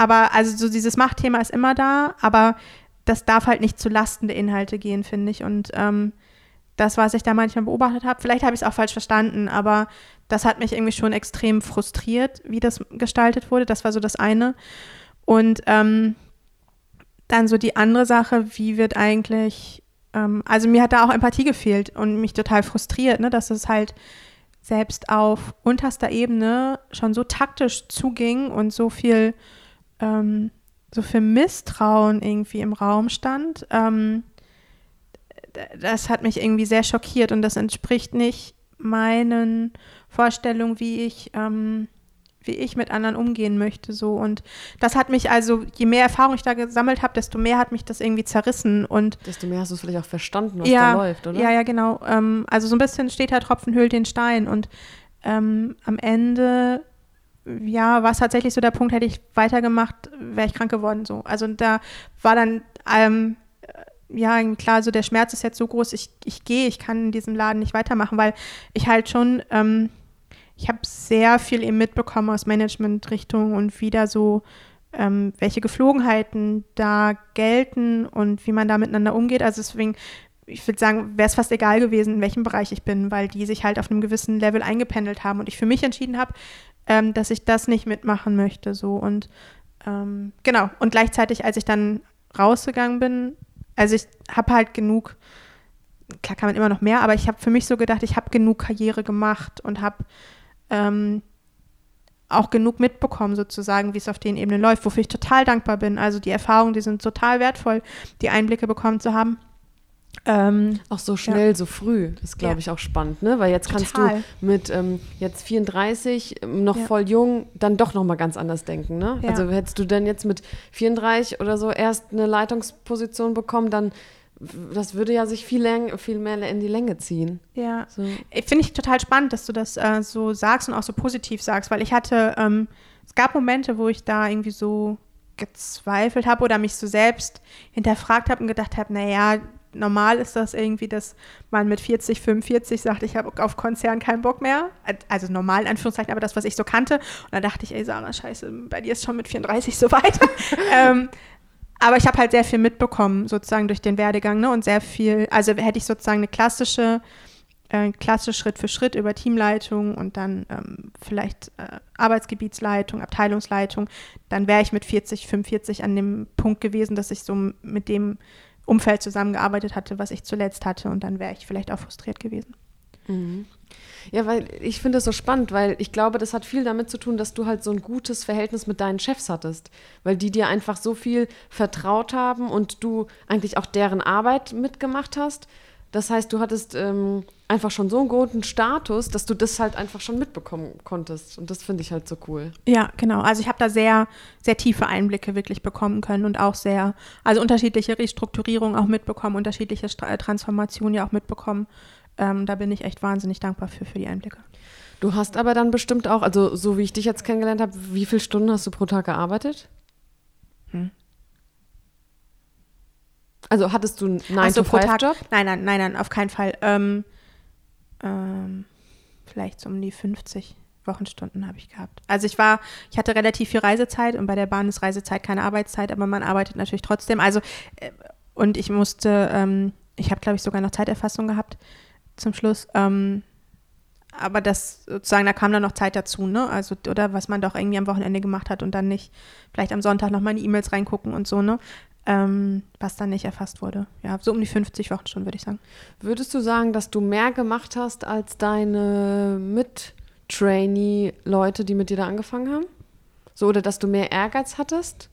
aber also so dieses Machtthema ist immer da, aber das darf halt nicht zu Lasten der Inhalte gehen, finde ich. Und ähm, das, was ich da manchmal beobachtet habe, vielleicht habe ich es auch falsch verstanden, aber das hat mich irgendwie schon extrem frustriert, wie das gestaltet wurde. Das war so das eine. Und ähm, dann so die andere Sache, wie wird eigentlich, ähm, also mir hat da auch Empathie gefehlt und mich total frustriert, ne, dass es halt selbst auf unterster Ebene schon so taktisch zuging und so viel, ähm, so viel Misstrauen irgendwie im Raum stand. Ähm, das hat mich irgendwie sehr schockiert und das entspricht nicht meinen Vorstellungen, wie ich, ähm, wie ich mit anderen umgehen möchte. So. Und das hat mich also, je mehr Erfahrung ich da gesammelt habe, desto mehr hat mich das irgendwie zerrissen. Und Desto mehr hast du es vielleicht auch verstanden, was ja, da läuft, oder? Ja, ja, genau. Ähm, also so ein bisschen steht der Tropfen hüllt den Stein. Und ähm, am Ende, ja, war es tatsächlich so der Punkt, hätte ich weitergemacht, wäre ich krank geworden. So. Also da war dann, ähm, ja, klar, so der Schmerz ist jetzt so groß, ich, ich gehe, ich kann in diesem Laden nicht weitermachen, weil ich halt schon, ähm, ich habe sehr viel eben mitbekommen aus Management-Richtung und wieder so, ähm, welche Geflogenheiten da gelten und wie man da miteinander umgeht. Also deswegen, ich würde sagen, wäre es fast egal gewesen, in welchem Bereich ich bin, weil die sich halt auf einem gewissen Level eingependelt haben und ich für mich entschieden habe, ähm, dass ich das nicht mitmachen möchte. So und ähm, genau. Und gleichzeitig, als ich dann rausgegangen bin, also ich habe halt genug, klar kann man immer noch mehr, aber ich habe für mich so gedacht, ich habe genug Karriere gemacht und habe ähm, auch genug mitbekommen, sozusagen, wie es auf den Ebenen läuft, wofür ich total dankbar bin. Also die Erfahrungen, die sind total wertvoll, die Einblicke bekommen zu haben. Ähm, Auch so schnell, so früh, ist, glaube Ja. ich, auch spannend, ne? Weil jetzt kannst Total. du mit ähm, jetzt 34, ähm, noch Ja. voll jung, dann doch noch mal ganz anders denken, ne? Ja. Also hättest du denn jetzt mit 34 oder so erst eine Leitungsposition bekommen, dann das würde ja sich viel, läng viel mehr in die Länge ziehen. ja. So. Ich Finde ich total spannend, dass du das äh, so sagst und auch so positiv sagst, weil ich hatte, ähm, es gab Momente, wo ich da irgendwie so gezweifelt habe oder mich so selbst hinterfragt habe und gedacht habe, naja, normal ist das irgendwie, dass man mit 40, 45 sagt, ich habe auf Konzern keinen Bock mehr. Also normal in Anführungszeichen, aber das, was ich so kannte. Und dann dachte ich, ey Sarah, scheiße, bei dir ist schon mit 34 so weit. ähm, aber ich habe halt sehr viel mitbekommen, sozusagen durch den Werdegang, ne? Und sehr viel, also hätte ich sozusagen eine klassische, äh, klassisch Schritt für Schritt über Teamleitung und dann ähm, vielleicht äh, Arbeitsgebietsleitung, Abteilungsleitung, dann wäre ich mit 40, 45 an dem Punkt gewesen, dass ich so mit dem Umfeld zusammengearbeitet hatte, was ich zuletzt hatte. Und dann wäre ich vielleicht auch frustriert gewesen. Mhm. Ja, weil ich finde es so spannend, weil ich glaube, das hat viel damit zu tun, dass du halt so ein gutes Verhältnis mit deinen Chefs hattest, weil die dir einfach so viel vertraut haben und du eigentlich auch deren Arbeit mitgemacht hast. Das heißt, du hattest ähm, einfach schon so einen guten Status, dass du das halt einfach schon mitbekommen konntest. Und das finde ich halt so cool. Ja, genau. Also ich habe da sehr, sehr tiefe Einblicke wirklich bekommen können und auch sehr, also unterschiedliche Restrukturierungen auch mitbekommen, unterschiedliche Stra Transformationen ja auch mitbekommen. Ähm, da bin ich echt wahnsinnig dankbar für, für die Einblicke. Du hast aber dann bestimmt auch, also so wie ich dich jetzt kennengelernt habe, wie viele Stunden hast du pro Tag gearbeitet? Hm. Also hattest du einen 9-to-5-Job? Nein, nein, nein, nein, auf keinen Fall. Ähm, ähm, vielleicht so um die 50 Wochenstunden habe ich gehabt. Also ich war, ich hatte relativ viel Reisezeit und bei der Bahn ist Reisezeit keine Arbeitszeit, aber man arbeitet natürlich trotzdem. Also äh, und ich musste, ähm, ich habe glaube ich sogar noch Zeiterfassung gehabt zum Schluss. Ähm, aber das sozusagen, da kam dann noch Zeit dazu, ne? Also, oder was man doch irgendwie am Wochenende gemacht hat und dann nicht vielleicht am Sonntag nochmal in die E-Mails reingucken und so, ne? Ähm, was dann nicht erfasst wurde. Ja, so um die 50 Wochen schon, würde ich sagen. Würdest du sagen, dass du mehr gemacht hast als deine Mit-Trainee-Leute, die mit dir da angefangen haben? So, oder dass du mehr Ehrgeiz hattest?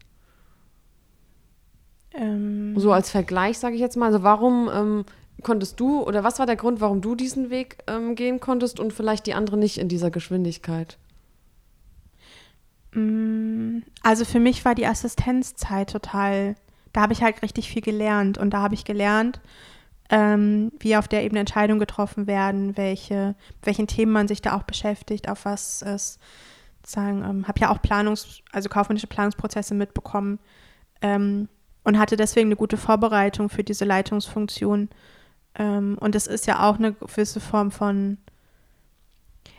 Ähm, so als Vergleich, sage ich jetzt mal. Also warum ähm, konntest du, oder was war der Grund, warum du diesen Weg ähm, gehen konntest und vielleicht die anderen nicht in dieser Geschwindigkeit? Mm, also für mich war die Assistenzzeit total da habe ich halt richtig viel gelernt und da habe ich gelernt, ähm, wie auf der Ebene Entscheidungen getroffen werden, welche, welchen Themen man sich da auch beschäftigt, auf was es sagen, ähm, habe ja auch Planungs-, also kaufmännische Planungsprozesse mitbekommen ähm, und hatte deswegen eine gute Vorbereitung für diese Leitungsfunktion. Ähm, und es ist ja auch eine gewisse Form von,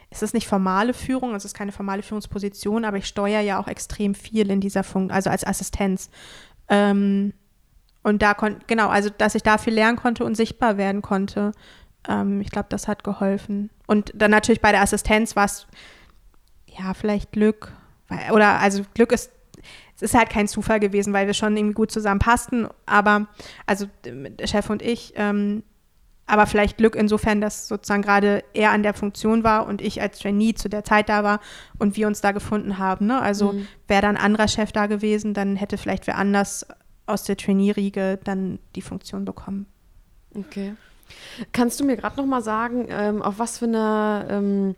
es ist nicht formale Führung, es ist keine formale Führungsposition, aber ich steuere ja auch extrem viel in dieser Funktion, also als Assistenz. Ähm, und da konnte, genau, also dass ich da viel lernen konnte und sichtbar werden konnte. Ähm, ich glaube, das hat geholfen. Und dann natürlich bei der Assistenz war es, ja, vielleicht Glück. Oder also Glück ist, es ist halt kein Zufall gewesen, weil wir schon irgendwie gut zusammenpassten. Aber, also der Chef und ich, ähm, aber vielleicht Glück insofern, dass sozusagen gerade er an der Funktion war und ich als Trainee zu der Zeit da war und wir uns da gefunden haben. Ne? Also mhm. wäre da ein anderer Chef da gewesen, dann hätte vielleicht wer anders aus der Trainee-Riege dann die Funktion bekommen. Okay. Kannst du mir gerade noch mal sagen, ähm, auf was für einer ähm,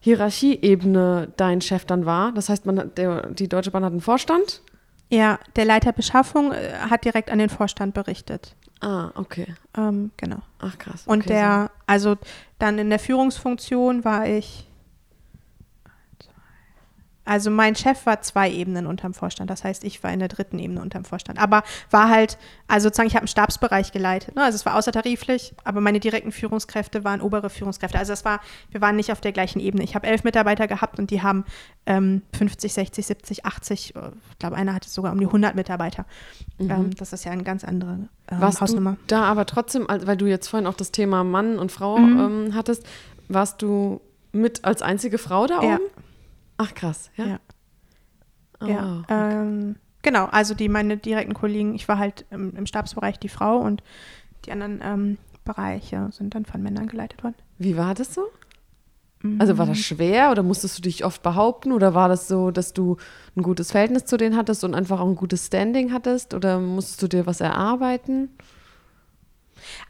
Hierarchieebene dein Chef dann war? Das heißt, man, der, die Deutsche Bahn hat einen Vorstand? Ja, der Leiter Beschaffung äh, hat direkt an den Vorstand berichtet. Ah, okay. Ähm, genau. Ach krass. Okay, Und der, also dann in der Führungsfunktion war ich also mein Chef war zwei Ebenen unterm Vorstand. Das heißt, ich war in der dritten Ebene unterm Vorstand. Aber war halt, also sozusagen, ich habe einen Stabsbereich geleitet. Ne? Also es war außertariflich, aber meine direkten Führungskräfte waren obere Führungskräfte. Also es war, wir waren nicht auf der gleichen Ebene. Ich habe elf Mitarbeiter gehabt und die haben ähm, 50, 60, 70, 80, ich glaube, einer hatte sogar um die 100 Mitarbeiter. Mhm. Ähm, das ist ja eine ganz andere ähm, warst Hausnummer. Du da aber trotzdem, weil du jetzt vorhin auch das Thema Mann und Frau mhm. ähm, hattest, warst du mit als einzige Frau da oben? Ja. Ach krass, ja. Ja. Oh, ja okay. ähm, genau, also die meine direkten Kollegen, ich war halt im, im Stabsbereich die Frau und die anderen ähm, Bereiche sind dann von Männern geleitet worden. Wie war das so? Also war das schwer oder musstest du dich oft behaupten oder war das so, dass du ein gutes Verhältnis zu denen hattest und einfach auch ein gutes Standing hattest oder musstest du dir was erarbeiten?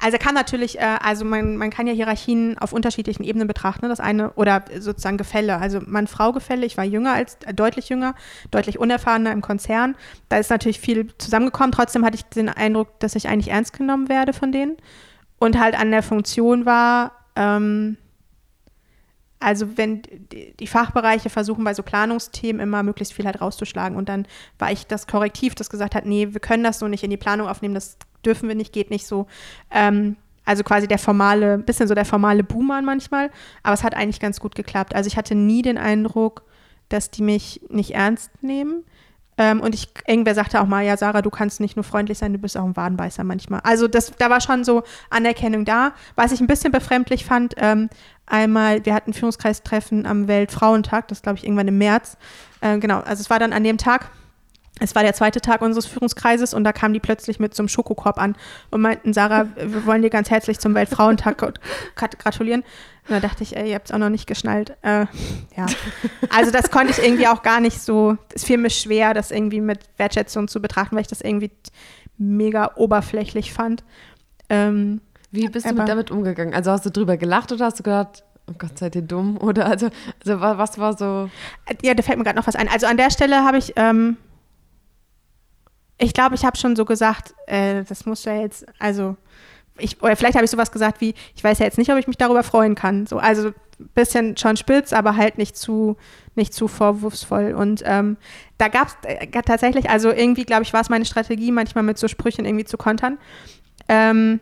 Also kann natürlich, äh, also man, man kann ja Hierarchien auf unterschiedlichen Ebenen betrachten. Ne? Das eine oder sozusagen Gefälle. Also Mann-Frau-Gefälle. Ich war jünger als äh, deutlich jünger, deutlich unerfahrener im Konzern. Da ist natürlich viel zusammengekommen. Trotzdem hatte ich den Eindruck, dass ich eigentlich ernst genommen werde von denen und halt an der Funktion war. Ähm, also wenn die Fachbereiche versuchen bei so Planungsthemen immer möglichst viel halt rauszuschlagen und dann war ich das Korrektiv, das gesagt hat, nee, wir können das so nicht in die Planung aufnehmen, das dürfen wir nicht, geht nicht so. Ähm, also quasi der formale, bisschen so der formale Boomer manchmal, aber es hat eigentlich ganz gut geklappt. Also ich hatte nie den Eindruck, dass die mich nicht ernst nehmen. Ähm, und ich, irgendwer sagte auch mal, ja, Sarah, du kannst nicht nur freundlich sein, du bist auch ein Wadenbeißer manchmal. Also das, da war schon so Anerkennung da. Was ich ein bisschen befremdlich fand, ähm, einmal, wir hatten Führungskreistreffen am Weltfrauentag, das glaube ich irgendwann im März. Äh, genau, also es war dann an dem Tag, es war der zweite Tag unseres Führungskreises und da kamen die plötzlich mit so einem Schokokorb an und meinten, Sarah, wir wollen dir ganz herzlich zum Weltfrauentag gratulieren. Und da dachte ich, ey, ihr habt es auch noch nicht geschnallt. Äh, ja. Also das konnte ich irgendwie auch gar nicht so, es fiel mir schwer, das irgendwie mit Wertschätzung zu betrachten, weil ich das irgendwie mega oberflächlich fand. Ähm, Wie bist du damit umgegangen? Also hast du drüber gelacht oder hast du gedacht, oh Gott, seid ihr dumm? Oder also, also wa- was war so. Ja, da fällt mir gerade noch was ein. Also an der Stelle habe ich, ähm, ich glaube, ich habe schon so gesagt, äh, das muss ja jetzt, also ich, oder vielleicht habe ich sowas gesagt wie, ich weiß ja jetzt nicht, ob ich mich darüber freuen kann. So, also ein bisschen schon spitz, aber halt nicht zu, nicht zu vorwurfsvoll. Und ähm, da gab es äh, tatsächlich, also irgendwie, glaube ich, war es meine Strategie, manchmal mit so Sprüchen irgendwie zu kontern. Ähm,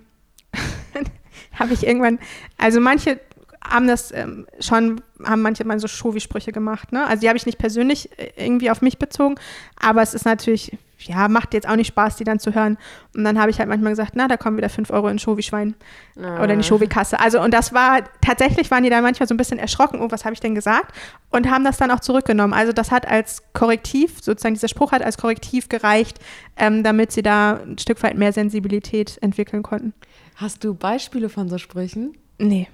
habe ich irgendwann, also manche haben das ähm, schon, haben manche mal so Shovi-Sprüche gemacht, ne? Also die habe ich nicht persönlich äh, irgendwie auf mich bezogen, aber es ist natürlich, ja, macht jetzt auch nicht Spaß, die dann zu hören. Und dann habe ich halt manchmal gesagt, na, da kommen wieder 5 Euro in Shovi-Schwein oder in die Shovi-Kasse. Also und das war, tatsächlich waren die dann manchmal so ein bisschen erschrocken, oh, was habe ich denn gesagt? Und haben das dann auch zurückgenommen. Also das hat als Korrektiv, sozusagen dieser Spruch hat als Korrektiv gereicht, ähm, damit sie da ein Stück weit mehr Sensibilität entwickeln konnten. Hast du Beispiele von so Sprüchen? Nee,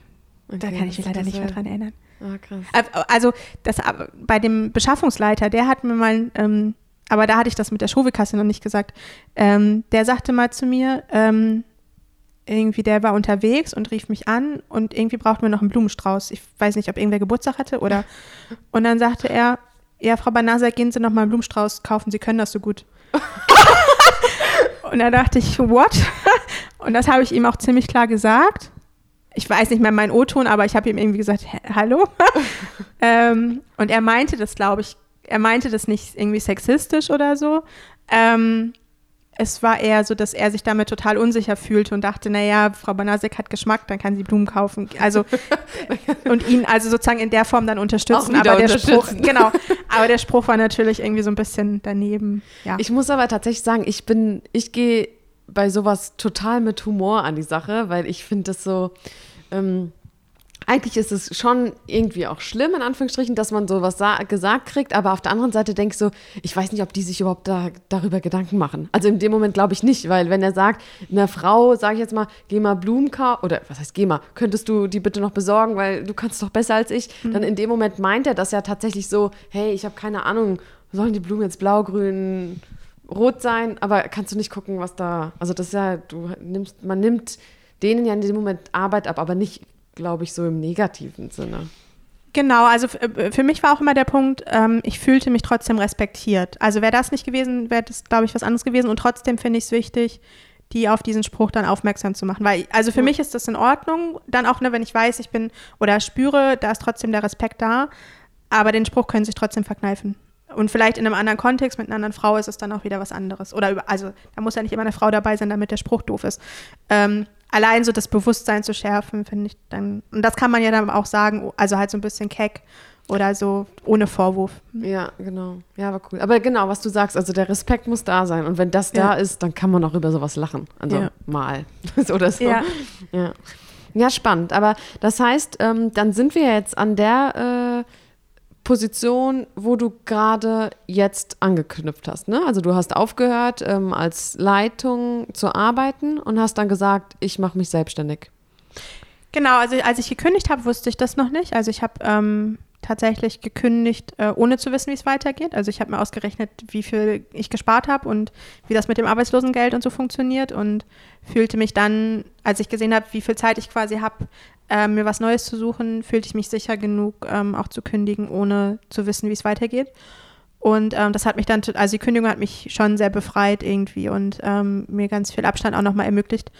Okay, da kann ich mich leider nicht mehr dran erinnern. Ah, krass. Äh, Also das, aber bei dem Beschaffungsleiter, der hat mir mal, ähm, aber da hatte ich das mit der Schowekasse noch nicht gesagt, ähm, der sagte mal zu mir, ähm, irgendwie der war unterwegs und rief mich an und irgendwie brauchten wir noch einen Blumenstrauß. Ich weiß nicht, ob irgendwer Geburtstag hatte oder und dann sagte er, ja, Frau Banasa, gehen Sie noch mal einen Blumenstrauß kaufen, Sie können das so gut. und da dachte ich, what? und das habe ich ihm auch ziemlich klar gesagt. Ich weiß nicht mehr meinen O-Ton, aber ich habe ihm irgendwie gesagt, "Hä, hallo? ähm, und er meinte das, glaube ich, er meinte das nicht irgendwie sexistisch oder so. Ähm, es war eher so, dass er sich damit total unsicher fühlte und dachte, naja, Frau Banasek hat Geschmack, dann kann sie Blumen kaufen. Also und ihn also sozusagen in der Form dann unterstützen. Aber der Spruch, genau, aber der Spruch war natürlich irgendwie so ein bisschen daneben. Ja. Ich muss aber tatsächlich sagen, ich bin, ich gehe bei sowas total mit Humor an die Sache, weil ich finde das so, ähm, eigentlich ist es schon irgendwie auch schlimm, in Anführungsstrichen, dass man sowas sa- gesagt kriegt, aber auf der anderen Seite denke ich so, ich weiß nicht, ob die sich überhaupt da, darüber Gedanken machen. Also in dem Moment glaube ich nicht, weil wenn er sagt, einer Frau, sage ich jetzt mal, geh mal Blumen kaufen, oder was heißt geh mal, könntest du die bitte noch besorgen, weil du kannst doch besser als ich, dann in dem Moment meint er das ja tatsächlich so, hey, ich habe keine Ahnung, sollen die Blumen jetzt blau, grün, rot sein, aber kannst du nicht gucken, was da, also das ist ja, du nimmst, man nimmt denen ja in dem Moment Arbeit ab, aber nicht, glaube ich, so im negativen Sinne. Genau, also äh, für mich war auch immer der Punkt, ähm, ich fühlte mich trotzdem respektiert. Also wäre das nicht gewesen, wäre das, glaube ich, was anderes gewesen. Und trotzdem finde ich es wichtig, die auf diesen Spruch dann aufmerksam zu machen. Weil, also für Ja. mich ist das in Ordnung, dann auch, ne, wenn ich weiß, ich bin oder spüre, da ist trotzdem der Respekt da, aber den Spruch können sich trotzdem verkneifen. Und vielleicht in einem anderen Kontext mit einer anderen Frau ist es dann auch wieder was anderes. Oder über, also da muss ja nicht immer eine Frau dabei sein, damit der Spruch doof ist. Ähm, allein so das Bewusstsein zu schärfen, finde ich dann. Und das kann man ja dann auch sagen, also halt so ein bisschen keck oder so ohne Vorwurf. Ja, genau. Ja, war cool. Aber genau, was du sagst, also der Respekt muss da sein. Und wenn das da Ja. ist, dann kann man auch über sowas lachen. Also Ja. mal. Oder so. Ja. ja. Ja, spannend. Aber das heißt, ähm, dann sind wir jetzt an der äh, Position, wo du gerade jetzt angeknüpft hast. Ne? Also du hast aufgehört, ähm, als Leitung zu arbeiten und hast dann gesagt, ich mache mich selbstständig. Genau, also als ich gekündigt habe, wusste ich das noch nicht. Also ich habe ähm, tatsächlich gekündigt, äh, ohne zu wissen, wie es weitergeht. Also ich habe mir ausgerechnet, wie viel ich gespart habe und wie das mit dem Arbeitslosengeld und so funktioniert und fühlte mich dann, als ich gesehen habe, wie viel Zeit ich quasi habe, äh, mir was Neues zu suchen, fühlte ich mich sicher genug, ähm, auch zu kündigen, ohne zu wissen, wie es weitergeht. Und ähm, das hat mich dann, also die Kündigung hat mich schon sehr befreit irgendwie und ähm, mir ganz viel Abstand auch nochmal ermöglicht.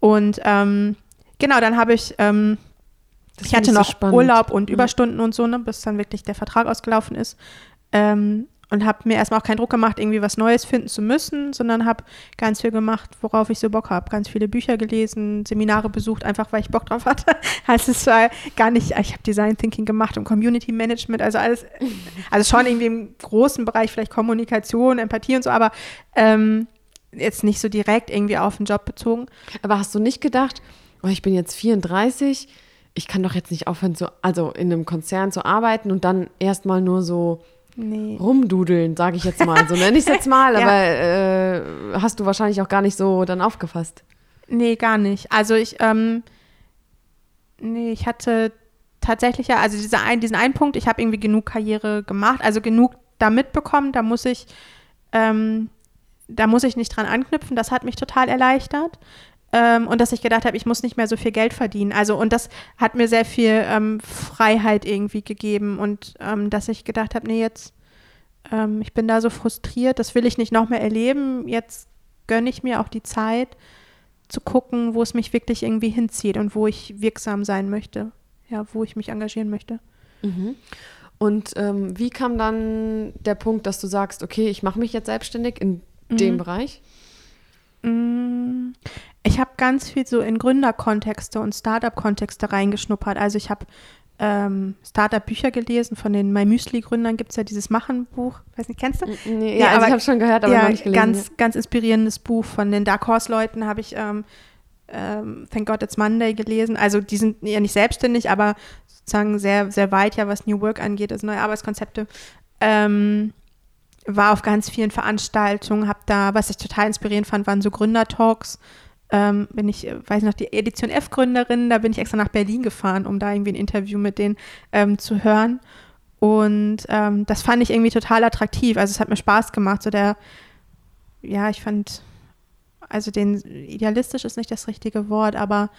Und ähm, genau, dann habe ich, ähm, Das ich hatte so noch spannend. Urlaub und Ja. Überstunden und so, ne, bis dann wirklich der Vertrag ausgelaufen ist. Ähm, und habe mir erstmal auch keinen Druck gemacht, irgendwie was Neues finden zu müssen, sondern habe ganz viel gemacht, worauf ich so Bock habe. Ganz viele Bücher gelesen, Seminare besucht, einfach weil ich Bock drauf hatte. Also es war gar nicht, ich habe Design Thinking gemacht und Community Management, also alles, also schon irgendwie im großen Bereich vielleicht Kommunikation, Empathie und so, aber ähm, jetzt nicht so direkt irgendwie auf den Job bezogen. Aber hast du nicht gedacht, oh, ich bin jetzt 34, ich kann doch jetzt nicht aufhören, zu, also in einem Konzern zu arbeiten und dann erstmal nur so Nee. rumdudeln, sage ich jetzt mal. So nenne ich es jetzt mal, Ja. aber äh, hast du wahrscheinlich auch gar nicht so dann aufgefasst. Nee, gar nicht. Also ich, ähm, nee, ich hatte tatsächlich ja, also dieser ein, diesen einen Punkt, ich habe irgendwie genug Karriere gemacht, also genug da mitbekommen, da muss ich, ähm, da muss ich nicht dran anknüpfen, das hat mich total erleichtert. Ähm, und dass ich gedacht habe, ich muss nicht mehr so viel Geld verdienen. Also, und das hat mir sehr viel ähm, Freiheit irgendwie gegeben und ähm, dass ich gedacht habe, nee, jetzt, ähm, ich bin da so frustriert, das will ich nicht noch mehr erleben. Jetzt gönne ich mir auch die Zeit zu gucken, wo es mich wirklich irgendwie hinzieht und wo ich wirksam sein möchte. Ja, wo ich mich engagieren möchte. Mhm. Und ähm, wie kam dann der Punkt, dass du sagst, okay, ich mache mich jetzt selbstständig in mhm. dem Bereich? Mm, ich habe ganz viel so in Gründerkontexte und Startup-Kontexte reingeschnuppert. Also ich habe ähm, Startup-Bücher gelesen von den My Müsli-Gründern. Gibt es ja dieses Machen-Buch. Weiß nicht, kennst du? Nee, ja, also aber, ich habe schon gehört, aber ja, noch nicht gelesen. Ganz, ganz inspirierendes Buch von den Dark Horse-Leuten habe ich ähm, ähm, Thank God It's Monday gelesen. Also die sind ja nicht selbstständig, aber sozusagen sehr, sehr weit, ja, was New Work angeht, also neue Arbeitskonzepte. Ähm, war auf ganz vielen Veranstaltungen, habe da, was ich total inspirierend fand, waren so Gründertalks. Ähm, bin ich, weiß noch, die Edition F-Gründerin, da bin ich extra nach Berlin gefahren, um da irgendwie ein Interview mit denen ähm, zu hören. Und ähm, das fand ich irgendwie total attraktiv. Also es hat mir Spaß gemacht. So der, ja, ich fand, also den idealistisch ist nicht das richtige Wort, aber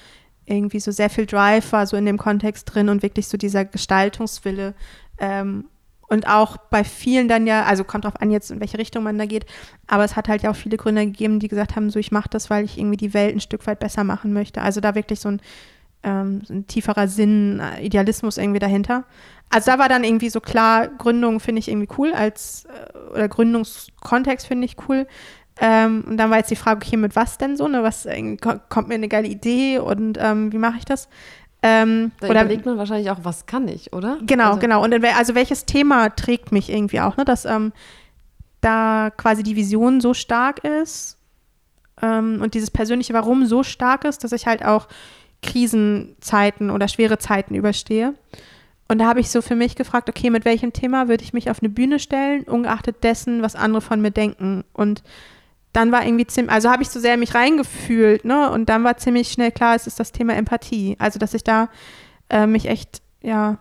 irgendwie so sehr viel Drive war so in dem Kontext drin und wirklich so dieser Gestaltungswille. Ähm, und auch bei vielen dann ja, also kommt drauf an jetzt, in welche Richtung man da geht, aber es hat halt ja auch viele Gründer gegeben, die gesagt haben, so ich mache das, weil ich irgendwie die Welt ein Stück weit besser machen möchte. Also da wirklich so ein, ähm, so ein tieferer Sinn, äh, Idealismus irgendwie dahinter. Also da war dann irgendwie so klar, Gründung finde ich irgendwie cool als, äh, oder Gründungskontext finde ich cool. Ähm, und dann war jetzt die Frage, okay, mit was denn so? Ne? Was äh, kommt mir eine geile Idee und ähm, wie mache ich das? Ähm, da oder überlegt man wahrscheinlich auch, was kann ich, oder? Genau, also, genau. Und also welches Thema trägt mich irgendwie auch, ne? Dass ähm, da quasi die Vision so stark ist ähm, und dieses persönliche Warum so stark ist, dass ich halt auch Krisenzeiten oder schwere Zeiten überstehe. Und da habe ich so für mich gefragt, okay, mit welchem Thema würde ich mich auf eine Bühne stellen, ungeachtet dessen, was andere von mir denken. Und dann war irgendwie ziemlich, also habe ich so sehr mich reingefühlt, ne? Und dann war ziemlich schnell klar, es ist das Thema Empathie. Also, dass ich da äh, mich echt, ja,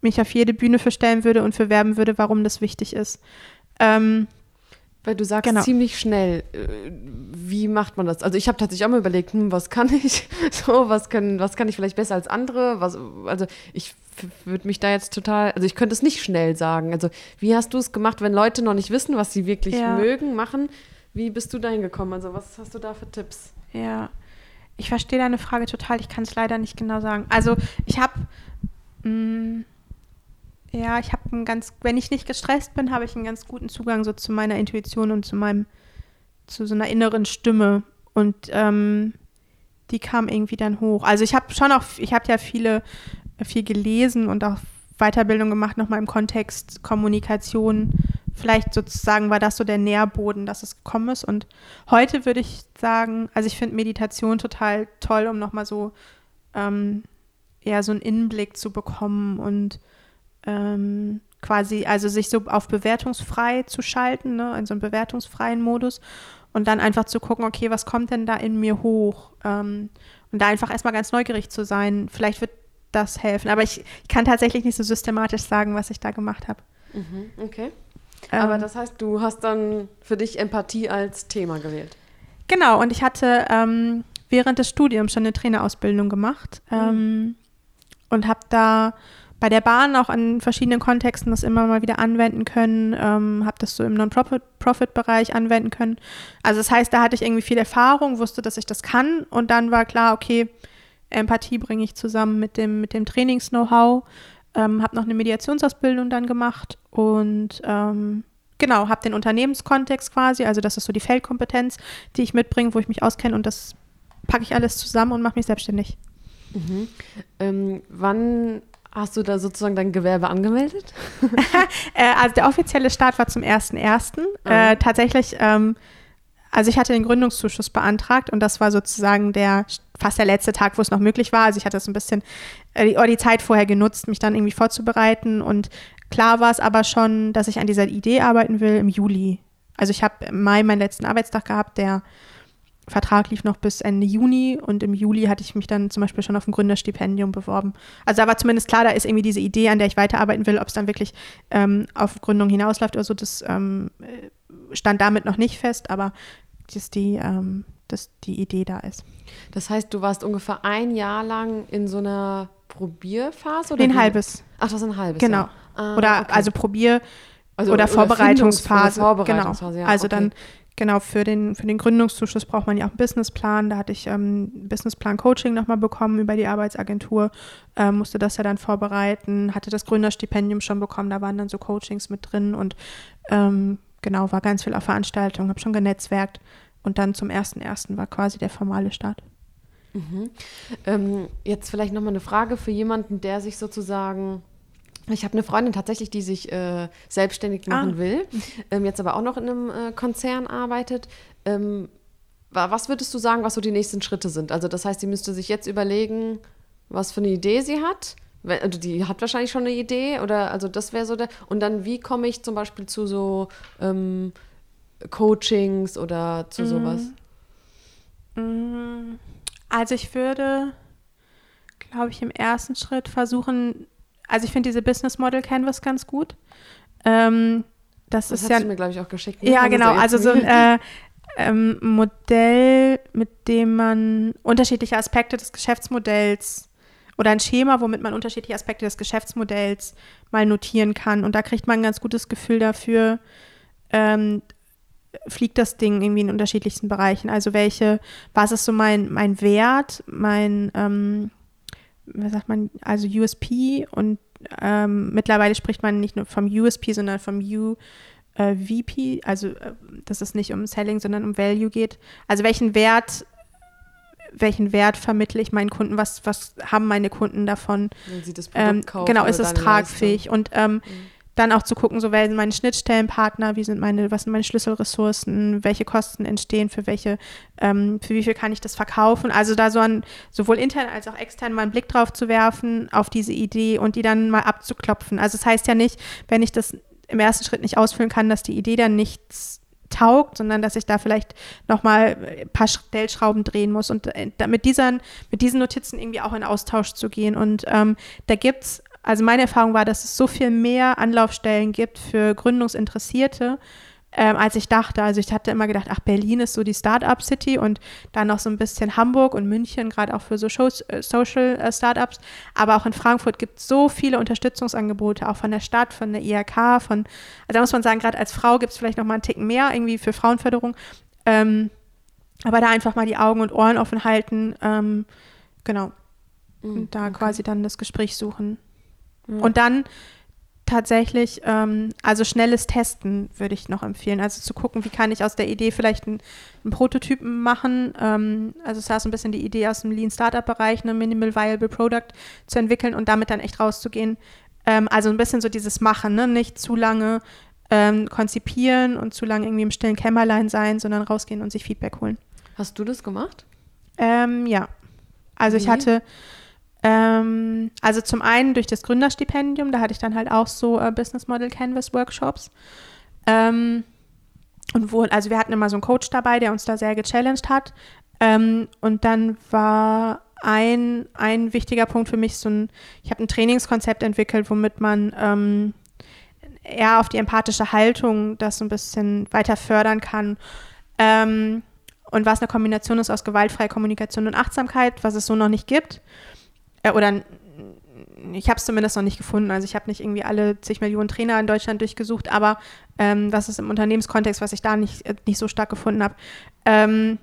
mich auf jede Bühne verstellen würde und für werben würde, warum das wichtig ist. Ähm, weil du sagst genau. ziemlich schnell, äh, wie macht man das? Also ich habe tatsächlich auch mal überlegt, hm, was kann ich? So, was kann, was kann ich vielleicht besser als andere? Was, also ich würde mich da jetzt total, also ich könnte es nicht schnell sagen. Also wie hast du es gemacht, wenn Leute noch nicht wissen, was sie wirklich ja. mögen, machen? Wie bist du da hingekommen? Also was hast du da für Tipps? Ja, ich verstehe deine Frage total. Ich kann es leider nicht genau sagen. Also ich habe, mm, ja, ich habe einen ganz, wenn ich nicht gestresst bin, habe ich einen ganz guten Zugang so zu meiner Intuition und zu meinem, zu so einer inneren Stimme. Und ähm, die kam irgendwie dann hoch. Also ich habe schon auch, ich habe ja viele, viel gelesen und auch Weiterbildung gemacht, nochmal im Kontext Kommunikation vielleicht sozusagen war das so der Nährboden, dass es gekommen ist. Und heute würde ich sagen, also ich finde Meditation total toll, um nochmal so ähm, eher so einen Innenblick zu bekommen und ähm, quasi, also sich so auf bewertungsfrei zu schalten, ne, in so einen bewertungsfreien Modus und dann einfach zu gucken, okay, was kommt denn da in mir hoch? Ähm, und da einfach erstmal ganz neugierig zu sein. Vielleicht wird das helfen. Aber ich, ich kann tatsächlich nicht so systematisch sagen, was ich da gemacht habe. Mhm, okay. Aber ähm, das heißt, du hast dann für dich Empathie als Thema gewählt. Genau, und ich hatte ähm, während des Studiums schon eine Trainerausbildung gemacht mhm. ähm, und habe da bei der Bahn auch in verschiedenen Kontexten das immer mal wieder anwenden können, ähm, habe das so im Non-Profit-Bereich anwenden können. Also das heißt, da hatte ich irgendwie viel Erfahrung, wusste, dass ich das kann und dann war klar, okay, Empathie bringe ich zusammen mit dem, mit dem Trainings-Know-how ähm, habe noch eine Mediationsausbildung dann gemacht und ähm, genau, habe den Unternehmenskontext quasi, also das ist so die Feldkompetenz, die ich mitbringe, wo ich mich auskenne und das packe ich alles zusammen und mache mich selbstständig. Mhm. Ähm, wann hast du da sozusagen dein Gewerbe angemeldet? äh, also der offizielle Start war zum 1.1. Mhm. Äh, tatsächlich ähm, also ich hatte den Gründungszuschuss beantragt und das war sozusagen der fast der letzte Tag, wo es noch möglich war. Also ich hatte das ein bisschen äh, die, Zeit vorher genutzt, mich dann irgendwie vorzubereiten und klar war es aber schon, dass ich an dieser Idee arbeiten will im Juli. Also ich habe im Mai meinen letzten Arbeitstag gehabt, der Vertrag lief noch bis Ende Juni und im Juli hatte ich mich dann zum Beispiel schon auf ein Gründerstipendium beworben. Also da war zumindest klar, da ist irgendwie diese Idee, an der ich weiterarbeiten will, ob es dann wirklich ähm, auf Gründung hinausläuft oder so, das ähm, stand damit noch nicht fest, aber das die, ähm, dass die Idee da ist. Das heißt, du warst ungefähr ein Jahr lang in so einer Probierphase? Oder ein wie? halbes. Ach, das ist ein halbes Genau. Ah, oder okay. also Probier- Also- oder, oder Vorbereitungsphase. Oder Vorbereitungsphase, genau. ja, also okay. dann genau für den für den Gründungszuschuss braucht man ja auch einen Businessplan. Da hatte ich ähm, Businessplan Coaching nochmal bekommen über die Arbeitsagentur, ähm, musste das ja dann vorbereiten, hatte das Gründerstipendium schon bekommen. Da waren dann so Coachings mit drin und ähm, genau war ganz viel auf Veranstaltungen, habe schon genetzwerkt und dann zum ersten ersten war quasi der formale Start. Ähm, jetzt vielleicht nochmal eine Frage für jemanden, der sich sozusagen. Ich habe eine Freundin tatsächlich, die sich äh, selbstständig machen Ah. will, ähm, jetzt aber auch noch in einem äh, Konzern arbeitet. Ähm, wa- was würdest du sagen, was so die nächsten Schritte sind? Also das heißt, sie müsste sich jetzt überlegen, was für eine Idee sie hat. Also die hat wahrscheinlich schon eine Idee oder also das wäre so der. Und dann wie komme ich zum Beispiel zu so ähm, Coachings oder zu sowas? Mm, Also ich würde, glaube ich, im ersten Schritt versuchen, also ich finde diese Business Model Canvas ganz gut. Ähm, das, Das ist hast ja, du mir, glaube ich, auch geschickt. ne? ja Also genau, also so ein äh, ähm, Modell, mit dem man unterschiedliche Aspekte des Geschäftsmodells oder ein Schema, womit man unterschiedliche Aspekte des Geschäftsmodells mal notieren kann. Und da kriegt man ein ganz gutes Gefühl dafür, ähm, fliegt das Ding irgendwie in unterschiedlichsten Bereichen. Also welche, was ist so mein, mein Wert, mein, ähm, was sagt man, also USP und ähm, mittlerweile spricht man nicht nur vom USP, sondern vom U, äh, VP, also äh, dass es nicht um Selling, sondern um Value geht. Also welchen Wert, welchen Wert vermittle ich meinen Kunden, was, was haben meine Kunden davon? Wenn sie das Produkt Ähm, kaufen genau, ist es tragfähig und ähm, Mhm. dann auch zu gucken, so wer sind meine Schnittstellenpartner, wie sind meine, was sind meine Schlüsselressourcen, welche Kosten entstehen, für welche, ähm, für wie viel kann ich das verkaufen. Also da so an sowohl intern als auch extern mal einen Blick drauf zu werfen auf diese Idee und die dann mal abzuklopfen. Also das heißt ja nicht, wenn ich das im ersten Schritt nicht ausfüllen kann, dass die Idee dann nichts taugt, sondern dass ich da vielleicht nochmal ein paar Stellschrauben drehen muss und äh, mit, diesen, mit diesen Notizen irgendwie auch in Austausch zu gehen. Und ähm, da gibt's, also meine Erfahrung war, dass es so viel mehr Anlaufstellen gibt für Gründungsinteressierte, ähm, als ich dachte. Also ich hatte immer gedacht, ach, Berlin ist so die Start-up-City und dann noch so ein bisschen Hamburg und München, gerade auch für so Shows, äh, Social äh, Startups. Aber auch in Frankfurt gibt es so viele Unterstützungsangebote, auch von der Stadt, von der IHK, von, also da muss man sagen, gerade als Frau gibt es vielleicht noch mal einen Ticken mehr irgendwie für Frauenförderung. Ähm, aber da einfach mal die Augen und Ohren offen halten, ähm, genau. Mhm, Und da okay. quasi dann das Gespräch suchen. Ja. Und dann tatsächlich, ähm, also schnelles Testen würde ich noch empfehlen. Also zu gucken, wie kann ich aus der Idee vielleicht einen, einen Prototypen machen. Ähm, also es war so ein bisschen die Idee aus dem Lean Startup-Bereich, eine Minimal Viable Product zu entwickeln und damit dann echt rauszugehen. Ähm, also ein bisschen so dieses Machen, ne? nicht zu lange ähm, konzipieren und zu lange irgendwie im stillen Kämmerlein sein, sondern rausgehen und sich Feedback holen. Hast du das gemacht? Ähm, ja. Also ich Wie? hatte, ähm, also zum einen durch das Gründerstipendium, da hatte ich dann halt auch so äh, Business Model Canvas Workshops. Ähm, und wo, also wir hatten immer so einen Coach dabei, der uns da sehr gechallenged hat. Ähm, und dann war ein, ein wichtiger Punkt für mich so ein, ich habe ein Trainingskonzept entwickelt, womit man ähm, eher auf die empathische Haltung das so ein bisschen weiter fördern kann. Ähm, und was eine Kombination ist aus gewaltfreier Kommunikation und Achtsamkeit, was es so noch nicht gibt. Äh, oder ich habe es zumindest noch nicht gefunden. Also ich habe nicht irgendwie alle zig Millionen Trainer in Deutschland durchgesucht, aber ähm, was ist im Unternehmenskontext, was ich da nicht, äh, nicht so stark gefunden habe. Ähm,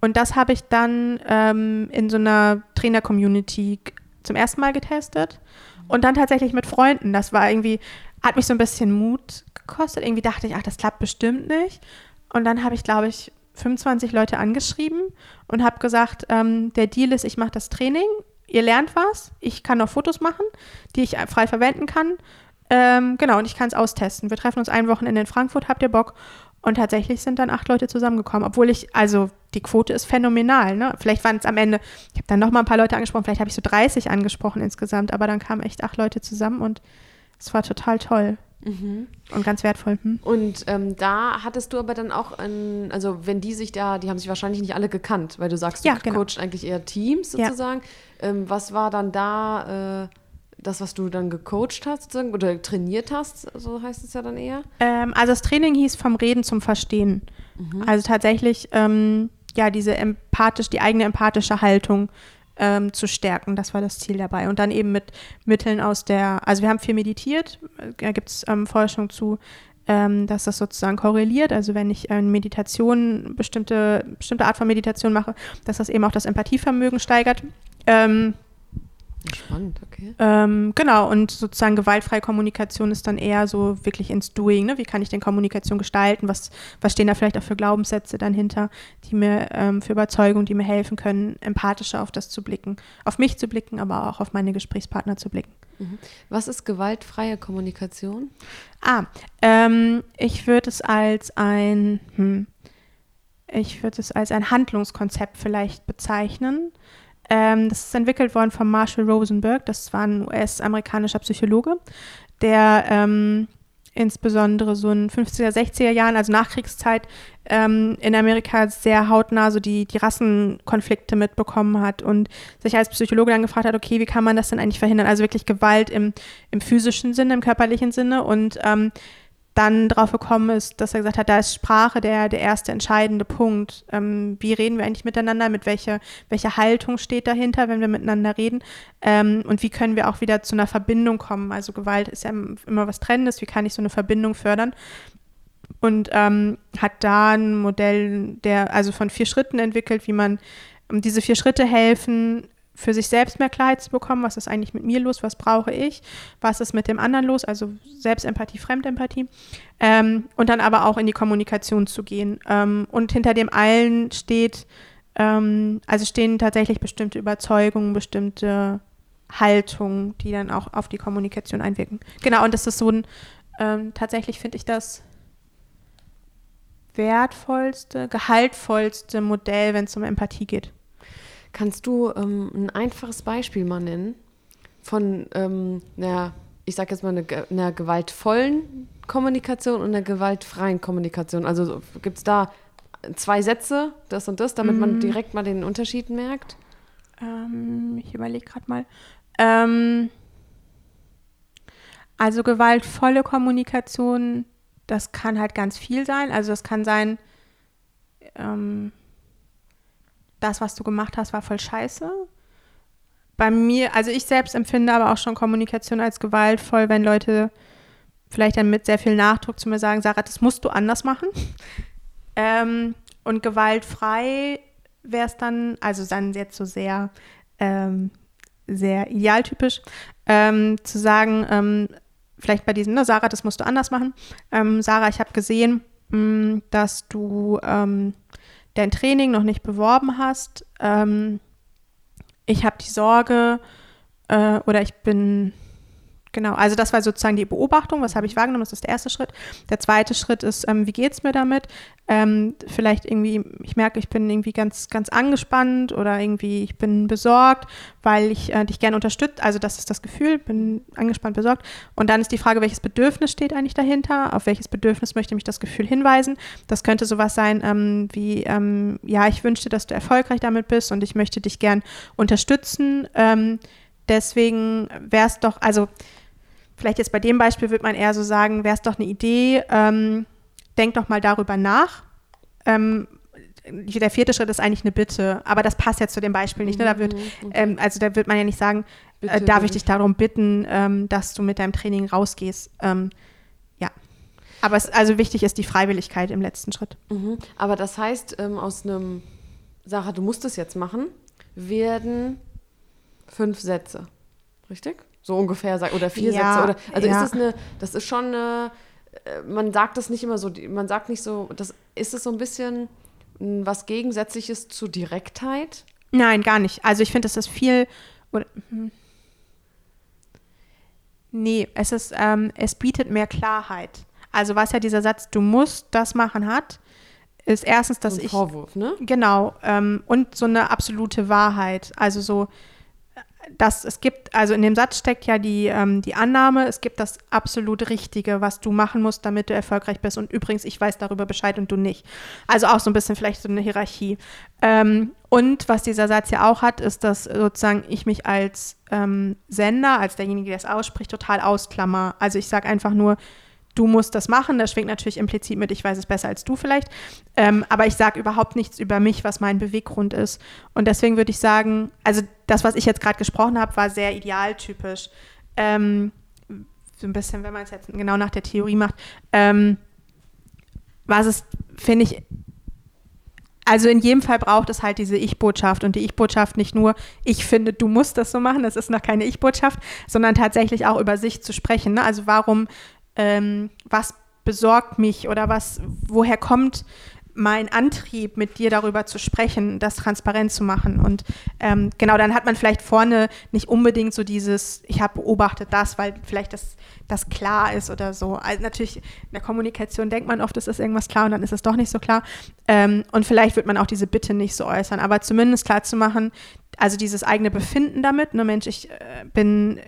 und das habe ich dann ähm, in so einer Trainer-Community zum ersten Mal getestet und dann tatsächlich mit Freunden. Das war irgendwie, hat mich so ein bisschen Mut gekostet. Irgendwie dachte ich, ach, das klappt bestimmt nicht. Und dann habe ich, glaube ich, 25 Leute angeschrieben und habe gesagt, ähm, der Deal ist, ich mache das Training, ihr lernt was, ich kann noch Fotos machen, die ich frei verwenden kann. Ähm, genau, und ich kann es austesten. Wir treffen uns ein Wochenende in Frankfurt, habt ihr Bock? Und tatsächlich sind dann acht Leute zusammengekommen, obwohl ich, also die Quote ist phänomenal. Ne? Vielleicht waren es am Ende, ich habe dann noch mal ein paar Leute angesprochen, vielleicht habe ich so 30 angesprochen insgesamt, aber dann kamen echt acht Leute zusammen und es war total toll und ganz wertvoll. Hm? Und ähm, da hattest du aber dann auch, ein, also wenn die sich da, die haben sich wahrscheinlich nicht alle gekannt, weil du sagst, du Ja, genau. coachst eigentlich eher Teams Ja. sozusagen. Ähm, was war dann da äh, das, was du dann gecoacht hast sozusagen, oder trainiert hast, so heißt es ja dann eher? Ähm, also das Training hieß vom Reden zum Verstehen. Also tatsächlich ähm, ja, diese empathisch, die eigene empathische Haltung ähm, zu stärken. Das war das Ziel dabei. Und dann eben mit Mitteln aus der, also wir haben viel meditiert, da gibt es ähm, Forschung zu, ähm, dass das sozusagen korreliert. Also wenn ich äh, Meditation, bestimmte, bestimmte Art von Meditation mache, dass das eben auch das Empathievermögen steigert. Ähm, Spannend, okay. Ähm, genau, und sozusagen gewaltfreie Kommunikation ist dann eher so wirklich ins Doing. Ne? Wie kann ich denn Kommunikation gestalten? Was, was stehen da vielleicht auch für Glaubenssätze dann hinter, die mir ähm, für Überzeugung, die mir helfen können, empathischer auf das zu blicken, auf mich zu blicken, aber auch auf meine Gesprächspartner zu blicken. Mhm. Was ist gewaltfreie Kommunikation? Ah, ähm, ich würde es als ein, hm, ich würde es als ein Handlungskonzept vielleicht bezeichnen. Ähm, das ist entwickelt worden von Marshall Rosenberg. Das war ein US-amerikanischer Psychologe, der ähm, insbesondere so in 50er, 60er Jahren, also Nachkriegszeit, ähm, in Amerika sehr hautnah so die, die Rassenkonflikte mitbekommen hat und sich als Psychologe dann gefragt hat, okay, wie kann man das denn eigentlich verhindern? Also wirklich Gewalt im, im physischen Sinne, im körperlichen Sinne und ähm, dann drauf gekommen ist, dass er gesagt hat, da ist Sprache der, der erste entscheidende Punkt. Ähm, wie reden wir eigentlich miteinander? Mit welcher welche Haltung steht dahinter, wenn wir miteinander reden? Ähm, und wie können wir auch wieder zu einer Verbindung kommen? Also Gewalt ist ja immer was Trennendes. Wie kann ich so eine Verbindung fördern? Und ähm, hat da ein Modell, der also von vier Schritten entwickelt, wie man um diese vier Schritte helfen, für sich selbst mehr Klarheit zu bekommen, was ist eigentlich mit mir los, was brauche ich, was ist mit dem anderen los, also Selbstempathie, Fremdempathie ähm, und dann aber auch in die Kommunikation zu gehen. Ähm, und hinter dem allen steht, ähm, also stehen tatsächlich bestimmte Überzeugungen, bestimmte Haltungen, die dann auch auf die Kommunikation einwirken. Genau, und das ist so ein, ähm, tatsächlich finde ich das wertvollste, gehaltvollste Modell, wenn es um Empathie geht. Kannst du ähm, ein einfaches Beispiel mal nennen von ähm, einer, ich sag jetzt mal, einer, einer gewaltvollen Kommunikation und einer gewaltfreien Kommunikation? Also gibt es da zwei Sätze, das und das, damit mhm. man direkt mal den Unterschied merkt? Ähm, ich überlege gerade mal. Ähm, also gewaltvolle Kommunikation, das kann halt ganz viel sein. Also das kann sein, ähm, das, was du gemacht hast, war voll scheiße. Bei mir, also ich selbst empfinde aber auch schon Kommunikation als gewaltvoll, wenn Leute vielleicht dann mit sehr viel Nachdruck zu mir sagen, Sarah, das musst du anders machen. ähm, und gewaltfrei wäre es dann, also dann jetzt so sehr, ähm, sehr idealtypisch, ähm, zu sagen, ähm, vielleicht bei diesem, ne, Sarah, das musst du anders machen. Ähm, Sarah, ich habe gesehen, mh, mm, dass du ähm, dein Training noch nicht beworben hast, ähm, ich habe die Sorge äh, oder ich bin Genau, also das war sozusagen die Beobachtung, was habe ich wahrgenommen, das ist der erste Schritt. Der zweite Schritt ist, ähm, wie geht es mir damit? Ähm, vielleicht irgendwie, ich merke, ich bin irgendwie ganz, ganz angespannt oder irgendwie, ich bin besorgt, weil ich äh, dich gerne unterstütze. Also das ist das Gefühl, bin angespannt, besorgt. Und dann ist die Frage, welches Bedürfnis steht eigentlich dahinter? Auf welches Bedürfnis möchte mich das Gefühl hinweisen? Das könnte sowas sein ähm, wie, ähm, ja, ich wünschte, dass du erfolgreich damit bist und ich möchte dich gern unterstützen. Ähm, deswegen wäre es doch, also vielleicht jetzt bei dem Beispiel würde man eher so sagen, wäre es doch eine Idee, ähm, denk doch mal darüber nach. Ähm, der vierte Schritt ist eigentlich eine Bitte, aber das passt jetzt zu dem Beispiel nicht. Ne? Da wird, mhm, ähm, also da wird man ja nicht sagen, äh, darf ich dich darum bitten, ähm, dass du mit deinem Training rausgehst. Ähm, ja. Aber es, also wichtig ist die Freiwilligkeit im letzten Schritt. Mhm. Aber das heißt, ähm, aus einem, Sarah, du musst es jetzt machen, werden fünf Sätze. Richtig? So ungefähr, oder vier ja, Sätze. Oder, also ja. ist das eine, das ist schon eine, äh, man sagt das nicht immer so, man sagt nicht so, das ist es so ein bisschen was Gegensätzliches zu Direktheit? Nein, gar nicht. Also ich finde, das ist viel, oder, hm. Nee, es ist, ähm, es bietet mehr Klarheit. Also was ja dieser Satz, du musst das machen hat, ist erstens, dass ein ich. Vorwurf, ne? Genau. Ähm, und so eine absolute Wahrheit. Also so, dass es gibt, also in dem Satz steckt ja die, ähm, die Annahme, es gibt das absolut Richtige, was du machen musst, damit du erfolgreich bist. Und übrigens, ich weiß darüber Bescheid und du nicht. Also auch so ein bisschen vielleicht so eine Hierarchie. Ähm, und was dieser Satz ja auch hat, ist, dass sozusagen ich mich als ähm, Sender, als derjenige, der es ausspricht, total ausklammer. Also ich sage einfach nur, du musst das machen. Das schwingt natürlich implizit mit, ich weiß es besser als du vielleicht. Ähm, aber ich sage überhaupt nichts über mich, was mein Beweggrund ist. Und deswegen würde ich sagen, also das, was ich jetzt gerade gesprochen habe, war sehr idealtypisch. Ähm, so ein bisschen, wenn man es jetzt genau nach der Theorie macht. Ähm, was es, finde ich, also in jedem Fall braucht es halt diese Ich-Botschaft und die Ich-Botschaft nicht nur, ich finde, du musst das so machen, das ist noch keine Ich-Botschaft, sondern tatsächlich auch über sich zu sprechen. Ne? Also warum ähm, was besorgt mich oder was, woher kommt mein Antrieb, mit dir darüber zu sprechen, das transparent zu machen. Und ähm, genau, dann hat man vielleicht vorne nicht unbedingt so dieses, ich habe beobachtet das, weil vielleicht das, das klar ist oder so. Also natürlich in der Kommunikation denkt man oft, es ist irgendwas klar und dann ist es doch nicht so klar. Ähm, und vielleicht wird man auch diese Bitte nicht so äußern, aber zumindest klar zu machen, also dieses eigene Befinden damit, ne Mensch, ich äh, bin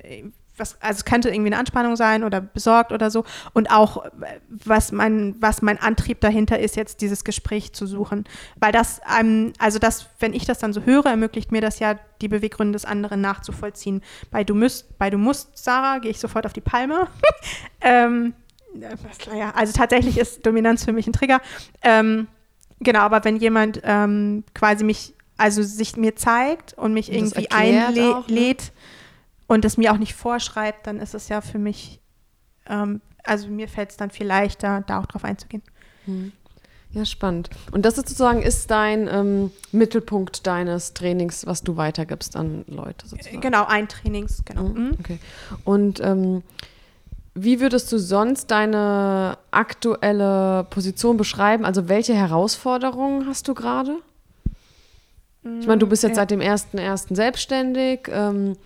was, also es könnte irgendwie eine Anspannung sein oder besorgt oder so. Und auch, was mein, was mein Antrieb dahinter ist, jetzt dieses Gespräch zu suchen. Weil das, ähm, also das, wenn ich das dann so höre, ermöglicht mir das ja, die Beweggründe des anderen nachzuvollziehen. Bei du müsst, bei du musst, Sarah, gehe ich sofort auf die Palme. ähm, ja, also tatsächlich ist Dominanz für mich ein Trigger. Ähm, genau, aber wenn jemand ähm, quasi mich, also sich mir zeigt und mich und irgendwie einlädt, ne? Und es mir auch nicht vorschreibt, dann ist es ja für mich, ähm, also mir fällt es dann viel leichter, da auch drauf einzugehen. Hm. Ja, spannend. Und das ist sozusagen ist dein ähm, Mittelpunkt deines Trainings, was du weitergibst an Leute sozusagen. Genau, ein Trainings, genau. Mhm. mhm. Okay. Und ähm, wie würdest du sonst deine aktuelle Position beschreiben? Also welche Herausforderungen hast du gerade? Ich meine, du bist jetzt ja. seit dem 1.1. selbstständig. Ähm,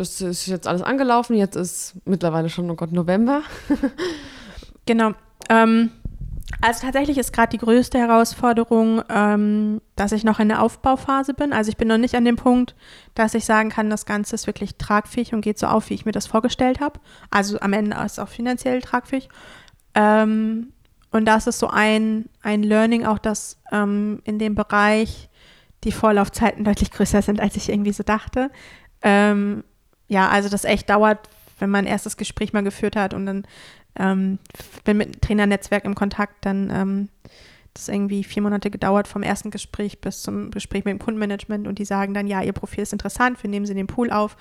das ist jetzt alles angelaufen. Jetzt ist mittlerweile schon, oh Gott, November. genau. Ähm, also tatsächlich ist gerade die größte Herausforderung, ähm, dass ich noch in der Aufbauphase bin. Also ich bin noch nicht an dem Punkt, dass ich sagen kann, das Ganze ist wirklich tragfähig und geht so auf, wie ich mir das vorgestellt habe. Also am Ende ist es auch finanziell tragfähig. Ähm, und das ist so ein, ein Learning auch, dass ähm, in dem Bereich die Vorlaufzeiten deutlich größer sind, als ich irgendwie so dachte. Ähm, ja, also das echt dauert, wenn man ein erstes Gespräch mal geführt hat und dann ähm, bin mit dem Trainernetzwerk im Kontakt, dann ähm, das irgendwie vier Monate gedauert vom ersten Gespräch bis zum Gespräch mit dem Kundenmanagement und die sagen dann, ja, ihr Profil ist interessant, wir nehmen sie in den Pool auf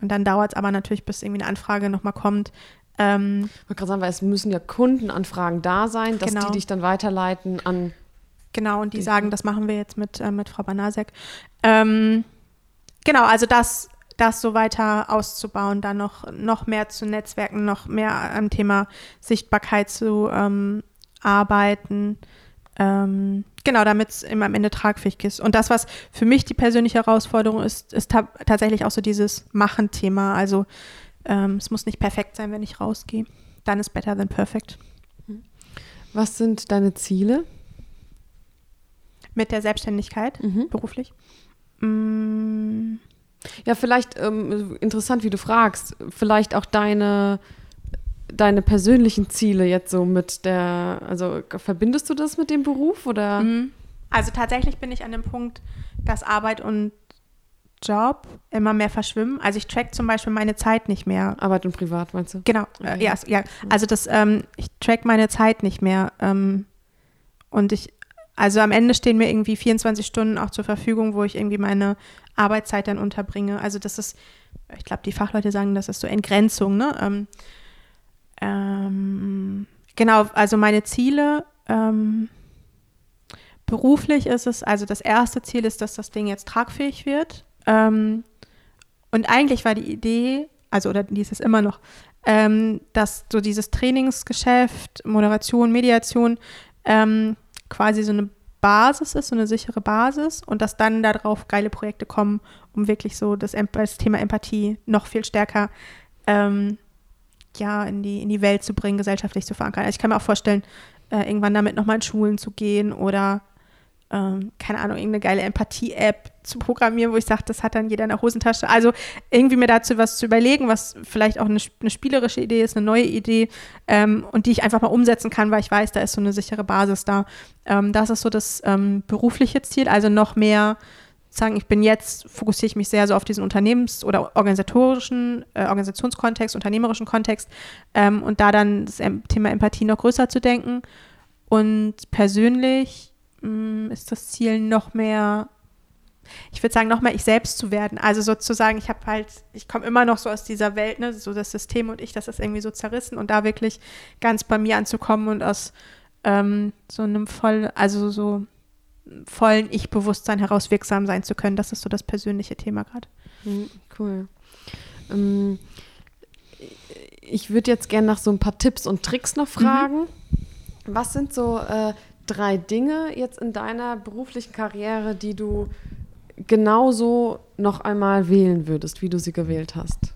und dann dauert es aber natürlich, bis irgendwie eine Anfrage nochmal kommt. Ähm, ich wollte gerade sagen, weil es müssen ja Kundenanfragen da sein, dass genau. die dich dann weiterleiten an Genau, und die, die sagen, das machen wir jetzt mit, äh, mit Frau Banasek. Ähm, genau, also das das so weiter auszubauen, da noch, noch mehr zu Netzwerken, noch mehr am Thema Sichtbarkeit zu ähm, arbeiten. Ähm, genau, damit es immer am Ende tragfähig ist. Und das, was für mich die persönliche Herausforderung ist, ist ta tatsächlich auch so dieses Machen-Thema. Also ähm, es muss nicht perfekt sein, wenn ich rausgehe. Dann ist better than perfect. Was sind deine Ziele? Mit der Selbstständigkeit, mhm. beruflich? Mmh ja, vielleicht ähm, interessant, wie du fragst, vielleicht auch deine, deine persönlichen Ziele jetzt so mit der, also verbindest du das mit dem Beruf oder? Mhm. Also tatsächlich bin ich an dem Punkt, dass Arbeit und Job immer mehr verschwimmen. Also ich track zum Beispiel meine Zeit nicht mehr. Arbeit und Privat, meinst du? Genau, okay. äh, ja, ja. Also das, ähm, ich track meine Zeit nicht mehr. Ähm, und ich, also am Ende stehen mir irgendwie 24 Stunden auch zur Verfügung, wo ich irgendwie meine Arbeitszeit dann unterbringe. Also das ist, ich glaube, die Fachleute sagen, das ist so Entgrenzung. Ne? Ähm, ähm, genau, also meine Ziele. Ähm, beruflich ist es, also das erste Ziel ist, dass das Ding jetzt tragfähig wird. Ähm, und eigentlich war die Idee, also oder die ist es immer noch, ähm, dass so dieses Trainingsgeschäft, Moderation, Mediation ähm, quasi so eine Basis ist, so eine sichere Basis und dass dann darauf geile Projekte kommen, um wirklich so das, das Thema Empathie noch viel stärker ähm, ja, in, die, in die Welt zu bringen, gesellschaftlich zu verankern. Also ich kann mir auch vorstellen, äh, irgendwann damit nochmal in Schulen zu gehen oder ähm, keine Ahnung, irgendeine geile Empathie-App zu programmieren, wo ich sage, das hat dann jeder in der Hosentasche. Also irgendwie mir dazu was zu überlegen, was vielleicht auch eine, eine spielerische Idee ist, eine neue Idee ähm, und die ich einfach mal umsetzen kann, weil ich weiß, da ist so eine sichere Basis da. Ähm, das ist so das ähm, berufliche Ziel, also noch mehr sagen, ich bin jetzt, fokussiere ich mich sehr so auf diesen Unternehmens- oder organisatorischen, äh, Organisationskontext, unternehmerischen Kontext ähm, und da dann das Thema Empathie noch größer zu denken. Und persönlich ist das Ziel noch mehr, ich würde sagen, noch mehr ich selbst zu werden. Also sozusagen, ich habe halt, ich komme immer noch so aus dieser Welt, ne, so das System und ich, das ist irgendwie so zerrissen und da wirklich ganz bei mir anzukommen und aus ähm, so einem voll, also so vollen Ich-Bewusstsein heraus wirksam sein zu können. Das ist so das persönliche Thema gerade. Hm, cool. Ähm, ich würde jetzt gerne nach so ein paar Tipps und Tricks noch fragen. Mhm. Was sind so äh, drei Dinge jetzt in deiner beruflichen Karriere, die du genauso noch einmal wählen würdest, wie du sie gewählt hast?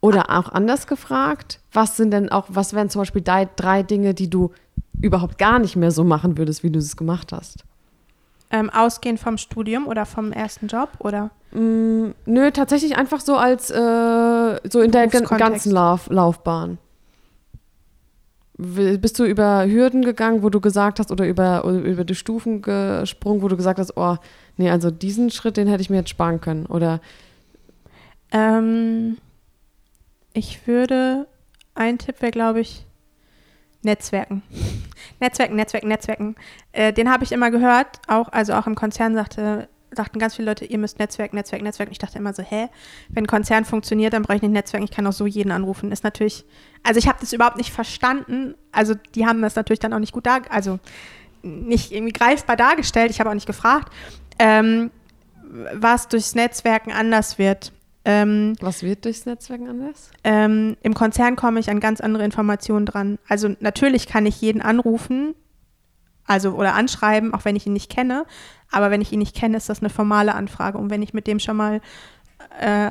Oder auch anders gefragt, was sind denn auch, was wären zum Beispiel drei Dinge, die du überhaupt gar nicht mehr so machen würdest, wie du es gemacht hast? Ähm, ausgehend vom Studium oder vom ersten Job oder? Mm, nö, tatsächlich einfach so als äh, so in der ganzen Lauf Laufbahn. Bist du über Hürden gegangen, wo du gesagt hast, oder über, über die Stufen gesprungen, wo du gesagt hast, oh, nee, also diesen Schritt, den hätte ich mir jetzt sparen können? Oder? Ähm, ich würde, ein Tipp wäre, glaube ich, Netzwerken. Netzwerken, Netzwerken, Netzwerken. Äh, den habe ich immer gehört, auch, also auch im Konzern sagte, sagten ganz viele Leute, ihr müsst Netzwerk, Netzwerk, Netzwerk. Und ich dachte immer so, hä, wenn ein Konzern funktioniert, dann brauche ich nicht Netzwerk, ich kann auch so jeden anrufen. Ist natürlich, also ich habe das überhaupt nicht verstanden. Also die haben das natürlich dann auch nicht gut da, also nicht irgendwie greifbar dargestellt. Ich habe auch nicht gefragt, ähm, was durchs Netzwerken anders wird. Ähm, Was wird durchs Netzwerken anders? Ähm, Im Konzern komme ich an ganz andere Informationen dran. Also natürlich kann ich jeden anrufen, also oder anschreiben, auch wenn ich ihn nicht kenne. Aber wenn ich ihn nicht kenne, ist das eine formale Anfrage. Und wenn ich mit dem schon mal, äh,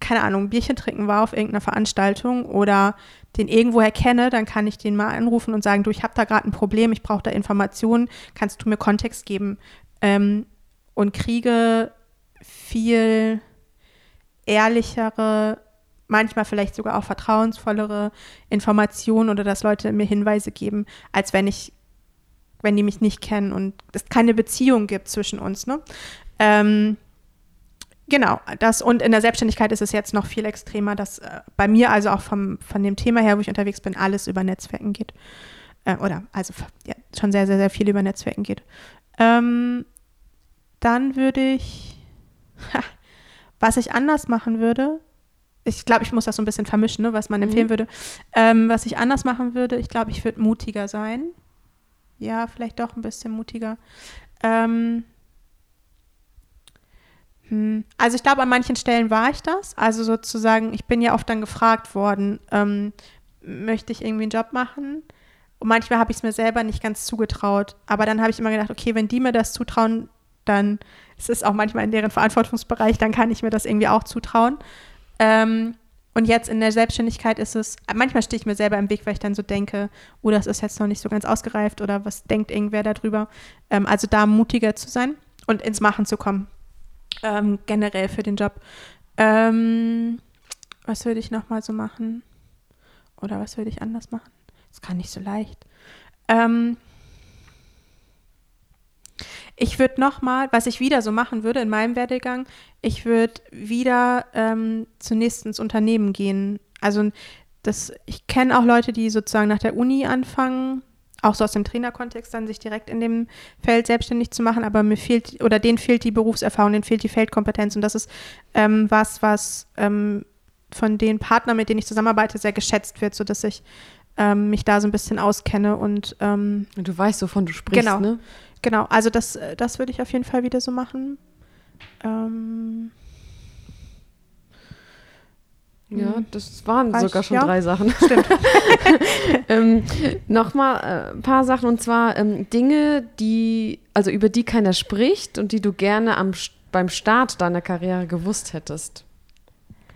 keine Ahnung, ein Bierchen trinken war auf irgendeiner Veranstaltung oder den irgendwoher kenne, dann kann ich den mal anrufen und sagen, du, ich habe da gerade ein Problem, ich brauche da Informationen, kannst du mir Kontext geben? Ähm, und kriege viel ehrlichere, manchmal vielleicht sogar auch vertrauensvollere Informationen oder dass Leute mir Hinweise geben, als wenn ich, wenn die mich nicht kennen und es keine Beziehung gibt zwischen uns. Ne? Ähm, genau, das und in der Selbstständigkeit ist es jetzt noch viel extremer, dass äh, bei mir also auch vom, von dem Thema her, wo ich unterwegs bin, alles über Netzwerken geht. Äh, oder also ja, schon sehr, sehr, sehr viel über Netzwerken geht. Ähm, dann würde ich, was ich anders machen würde, ich glaube, ich muss das so ein bisschen vermischen, ne, was man mhm. empfehlen würde. Ähm, was ich anders machen würde, ich glaube, ich würde mutiger sein. Ja, vielleicht doch ein bisschen mutiger. Ähm, hm. Also ich glaube, an manchen Stellen war ich das. Also sozusagen, ich bin ja oft dann gefragt worden, ähm, möchte ich irgendwie einen Job machen? Und manchmal habe ich es mir selber nicht ganz zugetraut. Aber dann habe ich immer gedacht, okay, wenn die mir das zutrauen, dann ist es auch manchmal in deren Verantwortungsbereich, dann kann ich mir das irgendwie auch zutrauen. Ähm, und jetzt in der Selbstständigkeit ist es, manchmal stehe ich mir selber im Weg, weil ich dann so denke, oh, das ist jetzt noch nicht so ganz ausgereift oder was denkt irgendwer darüber. Ähm, also da mutiger zu sein und ins Machen zu kommen. Ähm, generell für den Job. Ähm, was würde ich nochmal so machen? Oder was würde ich anders machen? Das kann nicht so leicht. Ähm, ich würde nochmal, was ich wieder so machen würde in meinem Werdegang, ich würde wieder ähm, zunächst ins Unternehmen gehen. Also das, ich kenne auch Leute, die sozusagen nach der Uni anfangen, auch so aus dem Trainerkontext dann sich direkt in dem Feld selbstständig zu machen, aber mir fehlt oder denen fehlt die Berufserfahrung, denen fehlt die Feldkompetenz und das ist ähm, was, was ähm, von den Partnern, mit denen ich zusammenarbeite, sehr geschätzt wird, sodass ich ähm, mich da so ein bisschen auskenne und ähm, du weißt, wovon du sprichst, genau. ne? Genau, also das, äh, das würde ich auf jeden Fall wieder so machen. Ähm, ja, hm. das waren sogar ich, schon ja, drei Sachen. Stimmt. ähm, Nochmal äh, ein paar Sachen und zwar ähm, Dinge, die, also über die keiner spricht und die du gerne am, beim Start deiner Karriere gewusst hättest.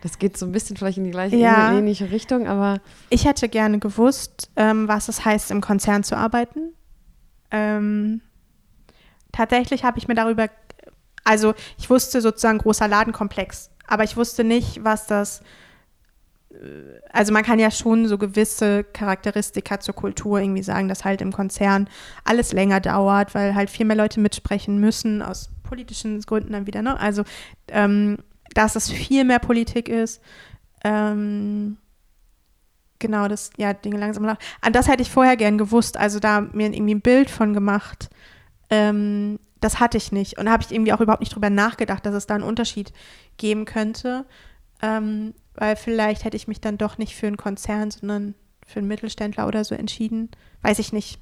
Das geht so ein bisschen vielleicht in die gleiche ja. ähnliche Richtung, aber. Ich hätte gerne gewusst, ähm, was es heißt, im Konzern zu arbeiten. Ähm, tatsächlich habe ich mir darüber, also ich wusste sozusagen großer Ladenkomplex, aber ich wusste nicht, was das also man kann ja schon so gewisse Charakteristika zur Kultur irgendwie sagen, dass halt im Konzern alles länger dauert, weil halt viel mehr Leute mitsprechen müssen, aus politischen Gründen dann wieder, ne? Also, ähm, dass es viel mehr Politik ist. Ähm, genau, das, ja, Dinge langsam nach. An das hätte ich vorher gern gewusst, also da mir irgendwie ein Bild von gemacht. Ähm, das hatte ich nicht. Und da habe ich irgendwie auch überhaupt nicht drüber nachgedacht, dass es da einen Unterschied geben könnte. Ähm, weil vielleicht hätte ich mich dann doch nicht für einen Konzern, sondern für einen Mittelständler oder so entschieden. Weiß ich nicht.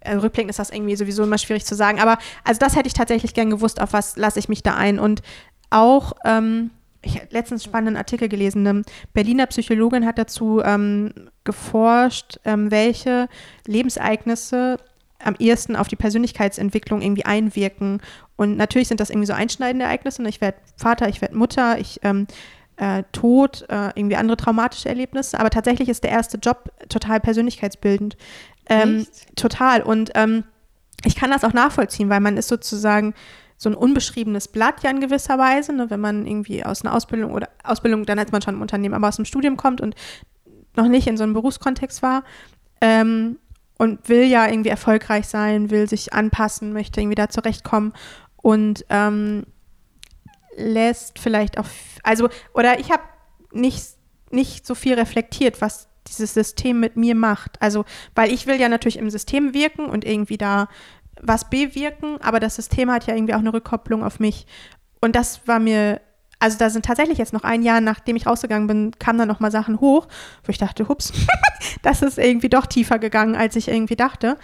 Äh, rückblickend ist das irgendwie sowieso immer schwierig zu sagen. Aber also das hätte ich tatsächlich gern gewusst, auf was lasse ich mich da ein. Und auch, ähm, ich habe letztens einen spannenden Artikel gelesen. Eine Berliner Psychologin hat dazu ähm, geforscht, ähm, welche Lebensereignisse am ehesten auf die Persönlichkeitsentwicklung irgendwie einwirken. Und natürlich sind das irgendwie so einschneidende Ereignisse. Ich werde Vater, ich werde Mutter, ich ähm, äh, Tod, äh, irgendwie andere traumatische Erlebnisse. Aber tatsächlich ist der erste Job total persönlichkeitsbildend. Ähm, total. Und ähm, ich kann das auch nachvollziehen, weil man ist sozusagen so ein unbeschriebenes Blatt ja in gewisser Weise, ne, wenn man irgendwie aus einer Ausbildung oder Ausbildung, dann als man schon im Unternehmen, aber aus dem Studium kommt und noch nicht in so einem Berufskontext war ähm, und will ja irgendwie erfolgreich sein, will sich anpassen, möchte irgendwie da zurechtkommen und ähm, lässt vielleicht auch, also, oder ich habe nicht, nicht so viel reflektiert, was dieses System mit mir macht. Also, weil ich will ja natürlich im System wirken und irgendwie da was bewirken, aber das System hat ja irgendwie auch eine Rückkopplung auf mich. Und das war mir, also da sind tatsächlich jetzt noch ein Jahr, nachdem ich rausgegangen bin, kamen da nochmal Sachen hoch, wo ich dachte, hups, das ist irgendwie doch tiefer gegangen, als ich irgendwie dachte.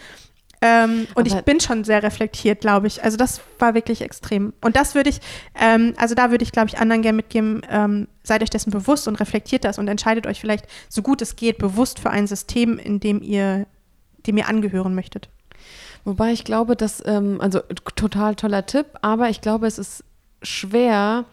Ähm, und Aber ich bin schon sehr reflektiert, glaube ich. Also das war wirklich extrem. Und das würde ich, ähm, also da würde ich, glaube ich, anderen gerne mitgeben, ähm, seid euch dessen bewusst und reflektiert das und entscheidet euch vielleicht, so gut es geht, bewusst für ein System, in dem ihr, dem ihr angehören möchtet. Wobei ich glaube, dass, ähm, also total toller Tipp, aber ich glaube, es ist schwer,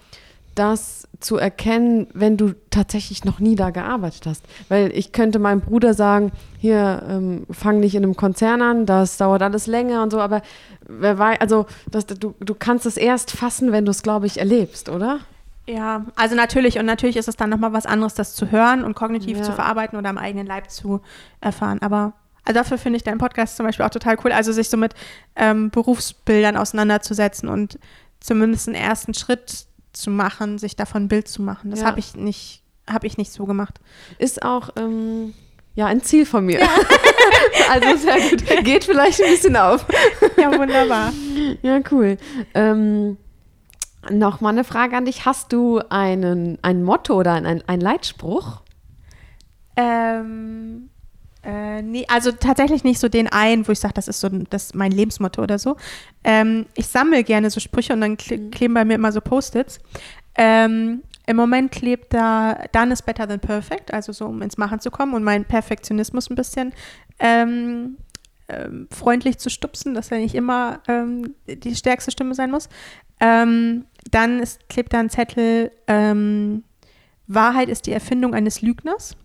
das zu erkennen, wenn du tatsächlich noch nie da gearbeitet hast. Weil ich könnte meinem Bruder sagen, hier, ähm, fang nicht in einem Konzern an, das dauert alles länger und so, aber wer weiß, also das, du, du kannst es erst fassen, wenn du es, glaube ich, erlebst, oder? Ja, also natürlich und natürlich ist es dann nochmal was anderes, das zu hören und kognitiv ja. zu verarbeiten oder am eigenen Leib zu erfahren, aber also dafür finde ich deinen Podcast zum Beispiel auch total cool, also sich so mit ähm, Berufsbildern auseinanderzusetzen und zumindest einen ersten Schritt zu machen, sich davon ein Bild zu machen. Das ja. habe ich nicht, habe ich nicht so gemacht. Ist auch ähm, ja ein Ziel von mir. Ja. also sehr gut. Geht vielleicht ein bisschen auf. ja, wunderbar. Ja, cool. Ähm, noch mal eine Frage an dich. Hast du einen, ein Motto oder ein, ein Leitspruch? Ähm, äh, nee, also tatsächlich nicht so den einen, wo ich sage, das ist so das ist mein Lebensmotto oder so. Ähm, ich sammle gerne so Sprüche und dann kle mhm. kleben bei mir immer so Post-its. Ähm, Im Moment klebt da Done is better than perfect, also so, um ins Machen zu kommen und meinen Perfektionismus ein bisschen ähm, ähm, freundlich zu stupsen, dass er nicht immer ähm, die stärkste Stimme sein muss. Ähm, dann ist, klebt da ein Zettel, Wahrheit ist die Erfindung eines Lügners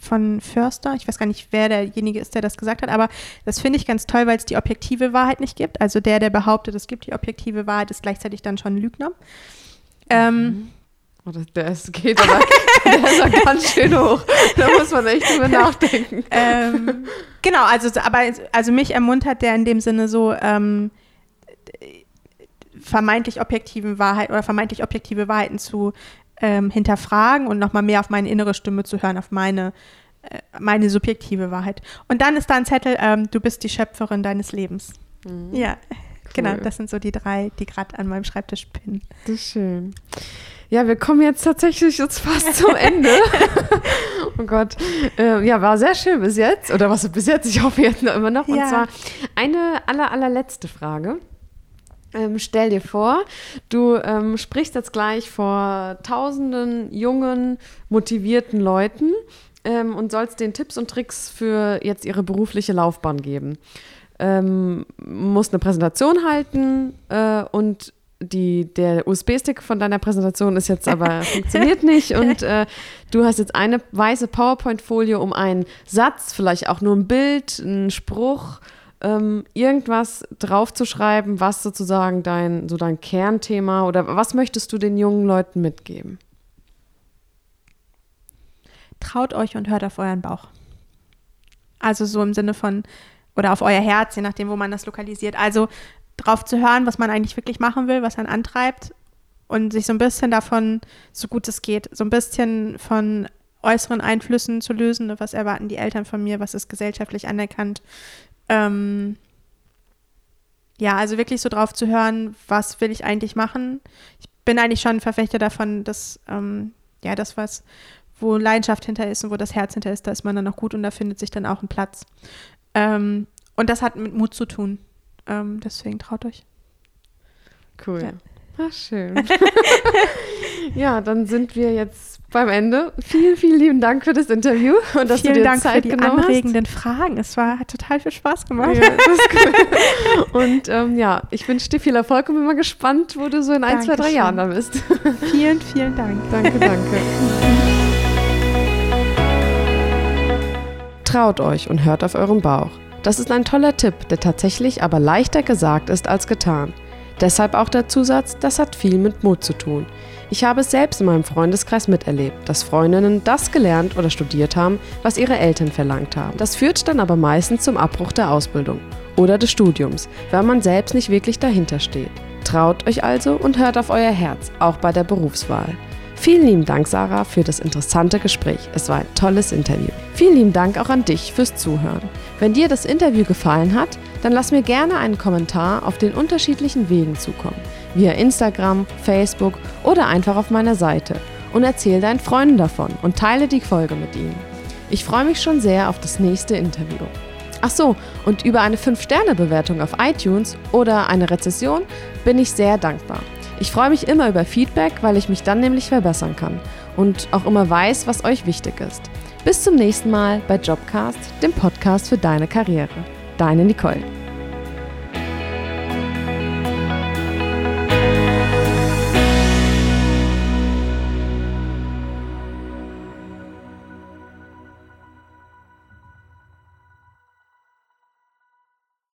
von Förster. Ich weiß gar nicht, wer derjenige ist, der das gesagt hat, aber das finde ich ganz toll, weil es die objektive Wahrheit nicht gibt. Also der, der behauptet, es gibt die objektive Wahrheit, ist gleichzeitig dann schon ein Lügner. Ähm, mhm. oh, das, das geht aber der ist ganz schön hoch. Da muss man echt drüber nachdenken. Ähm, genau, also, aber also mich ermuntert der in dem Sinne so, ähm, vermeintlich objektiven Wahrheit oder vermeintlich objektive Wahrheiten zu ähm, hinterfragen und nochmal mehr auf meine innere Stimme zu hören, auf meine, äh, meine subjektive Wahrheit. Und dann ist da ein Zettel, ähm, du bist die Schöpferin deines Lebens. Mhm. Ja, genau, cool. genau, das sind so die drei, die gerade an meinem Schreibtisch pinnen. Das ist schön. Ja, wir kommen jetzt tatsächlich jetzt fast zum Ende. oh Gott. Äh, ja, war sehr schön bis jetzt. Oder was bis jetzt? Ich hoffe jetzt noch immer noch. Und ja. zwar eine aller, allerletzte Frage. Ähm, stell dir vor, du ähm, sprichst jetzt gleich vor tausenden jungen, motivierten Leuten ähm, und sollst den Tipps und Tricks für jetzt ihre berufliche Laufbahn geben. Ähm, musst eine Präsentation halten äh, und die, der USB-Stick von deiner Präsentation ist jetzt aber funktioniert nicht und äh, du hast jetzt eine weiße PowerPoint-Folie, um einen Satz, vielleicht auch nur ein Bild, einen Spruch, ähm, irgendwas draufzuschreiben, was sozusagen dein, so dein Kernthema oder was möchtest du den jungen Leuten mitgeben? traut euch und hört auf euren Bauch. Also so im Sinne von, oder auf euer Herz, je nachdem, wo man das lokalisiert. Also drauf zu hören, was man eigentlich wirklich machen will, was einen antreibt und sich so ein bisschen davon, so gut es geht, so ein bisschen von äußeren Einflüssen zu lösen. Was erwarten die Eltern von mir? Was ist gesellschaftlich anerkannt? Ähm, ja, also wirklich so drauf zu hören, was will ich eigentlich machen? Ich bin eigentlich schon ein Verfechter davon, dass, ähm, ja, das, was, wo Leidenschaft hinter ist und wo das Herz hinter ist, da ist man dann auch gut und da findet sich dann auch ein Platz. Ähm, und das hat mit Mut zu tun. Ähm, deswegen traut euch. Cool. Ja. Ach, schön. ja, dann sind wir jetzt beim Ende. Vielen, vielen lieben Dank für das Interview und dass vielen du dir Dank Zeit für die anregenden hast. Fragen. Es war, hat total viel Spaß gemacht. Ja, das ist cool. Und ähm, ja, ich wünsche dir viel Erfolg und bin mal gespannt, wo du so in ein, zwei, drei Jahren da bist. Vielen, vielen Dank. Danke, danke. Traut euch und hört auf euren Bauch. Das ist ein toller Tipp, der tatsächlich aber leichter gesagt ist als getan. Deshalb auch der Zusatz, das hat viel mit Mut zu tun. Ich habe es selbst in meinem Freundeskreis miterlebt, dass Freundinnen das gelernt oder studiert haben, was ihre Eltern verlangt haben. Das führt dann aber meistens zum Abbruch der Ausbildung oder des Studiums, weil man selbst nicht wirklich dahinter steht. Traut euch also und hört auf euer Herz, auch bei der Berufswahl. Vielen lieben Dank, Sarah, für das interessante Gespräch. Es war ein tolles Interview. Vielen lieben Dank auch an dich fürs Zuhören. Wenn dir das Interview gefallen hat, dann lass mir gerne einen Kommentar auf den unterschiedlichen Wegen zukommen. Via Instagram, Facebook oder einfach auf meiner Seite. Und erzähl deinen Freunden davon und teile die Folge mit ihnen. Ich freue mich schon sehr auf das nächste Interview. Ach so, und über eine 5-Sterne-Bewertung auf iTunes oder eine Rezession bin ich sehr dankbar. Ich freue mich immer über Feedback, weil ich mich dann nämlich verbessern kann und auch immer weiß, was euch wichtig ist. Bis zum nächsten Mal bei Jobcast, dem Podcast für deine Karriere. Deine Nicole.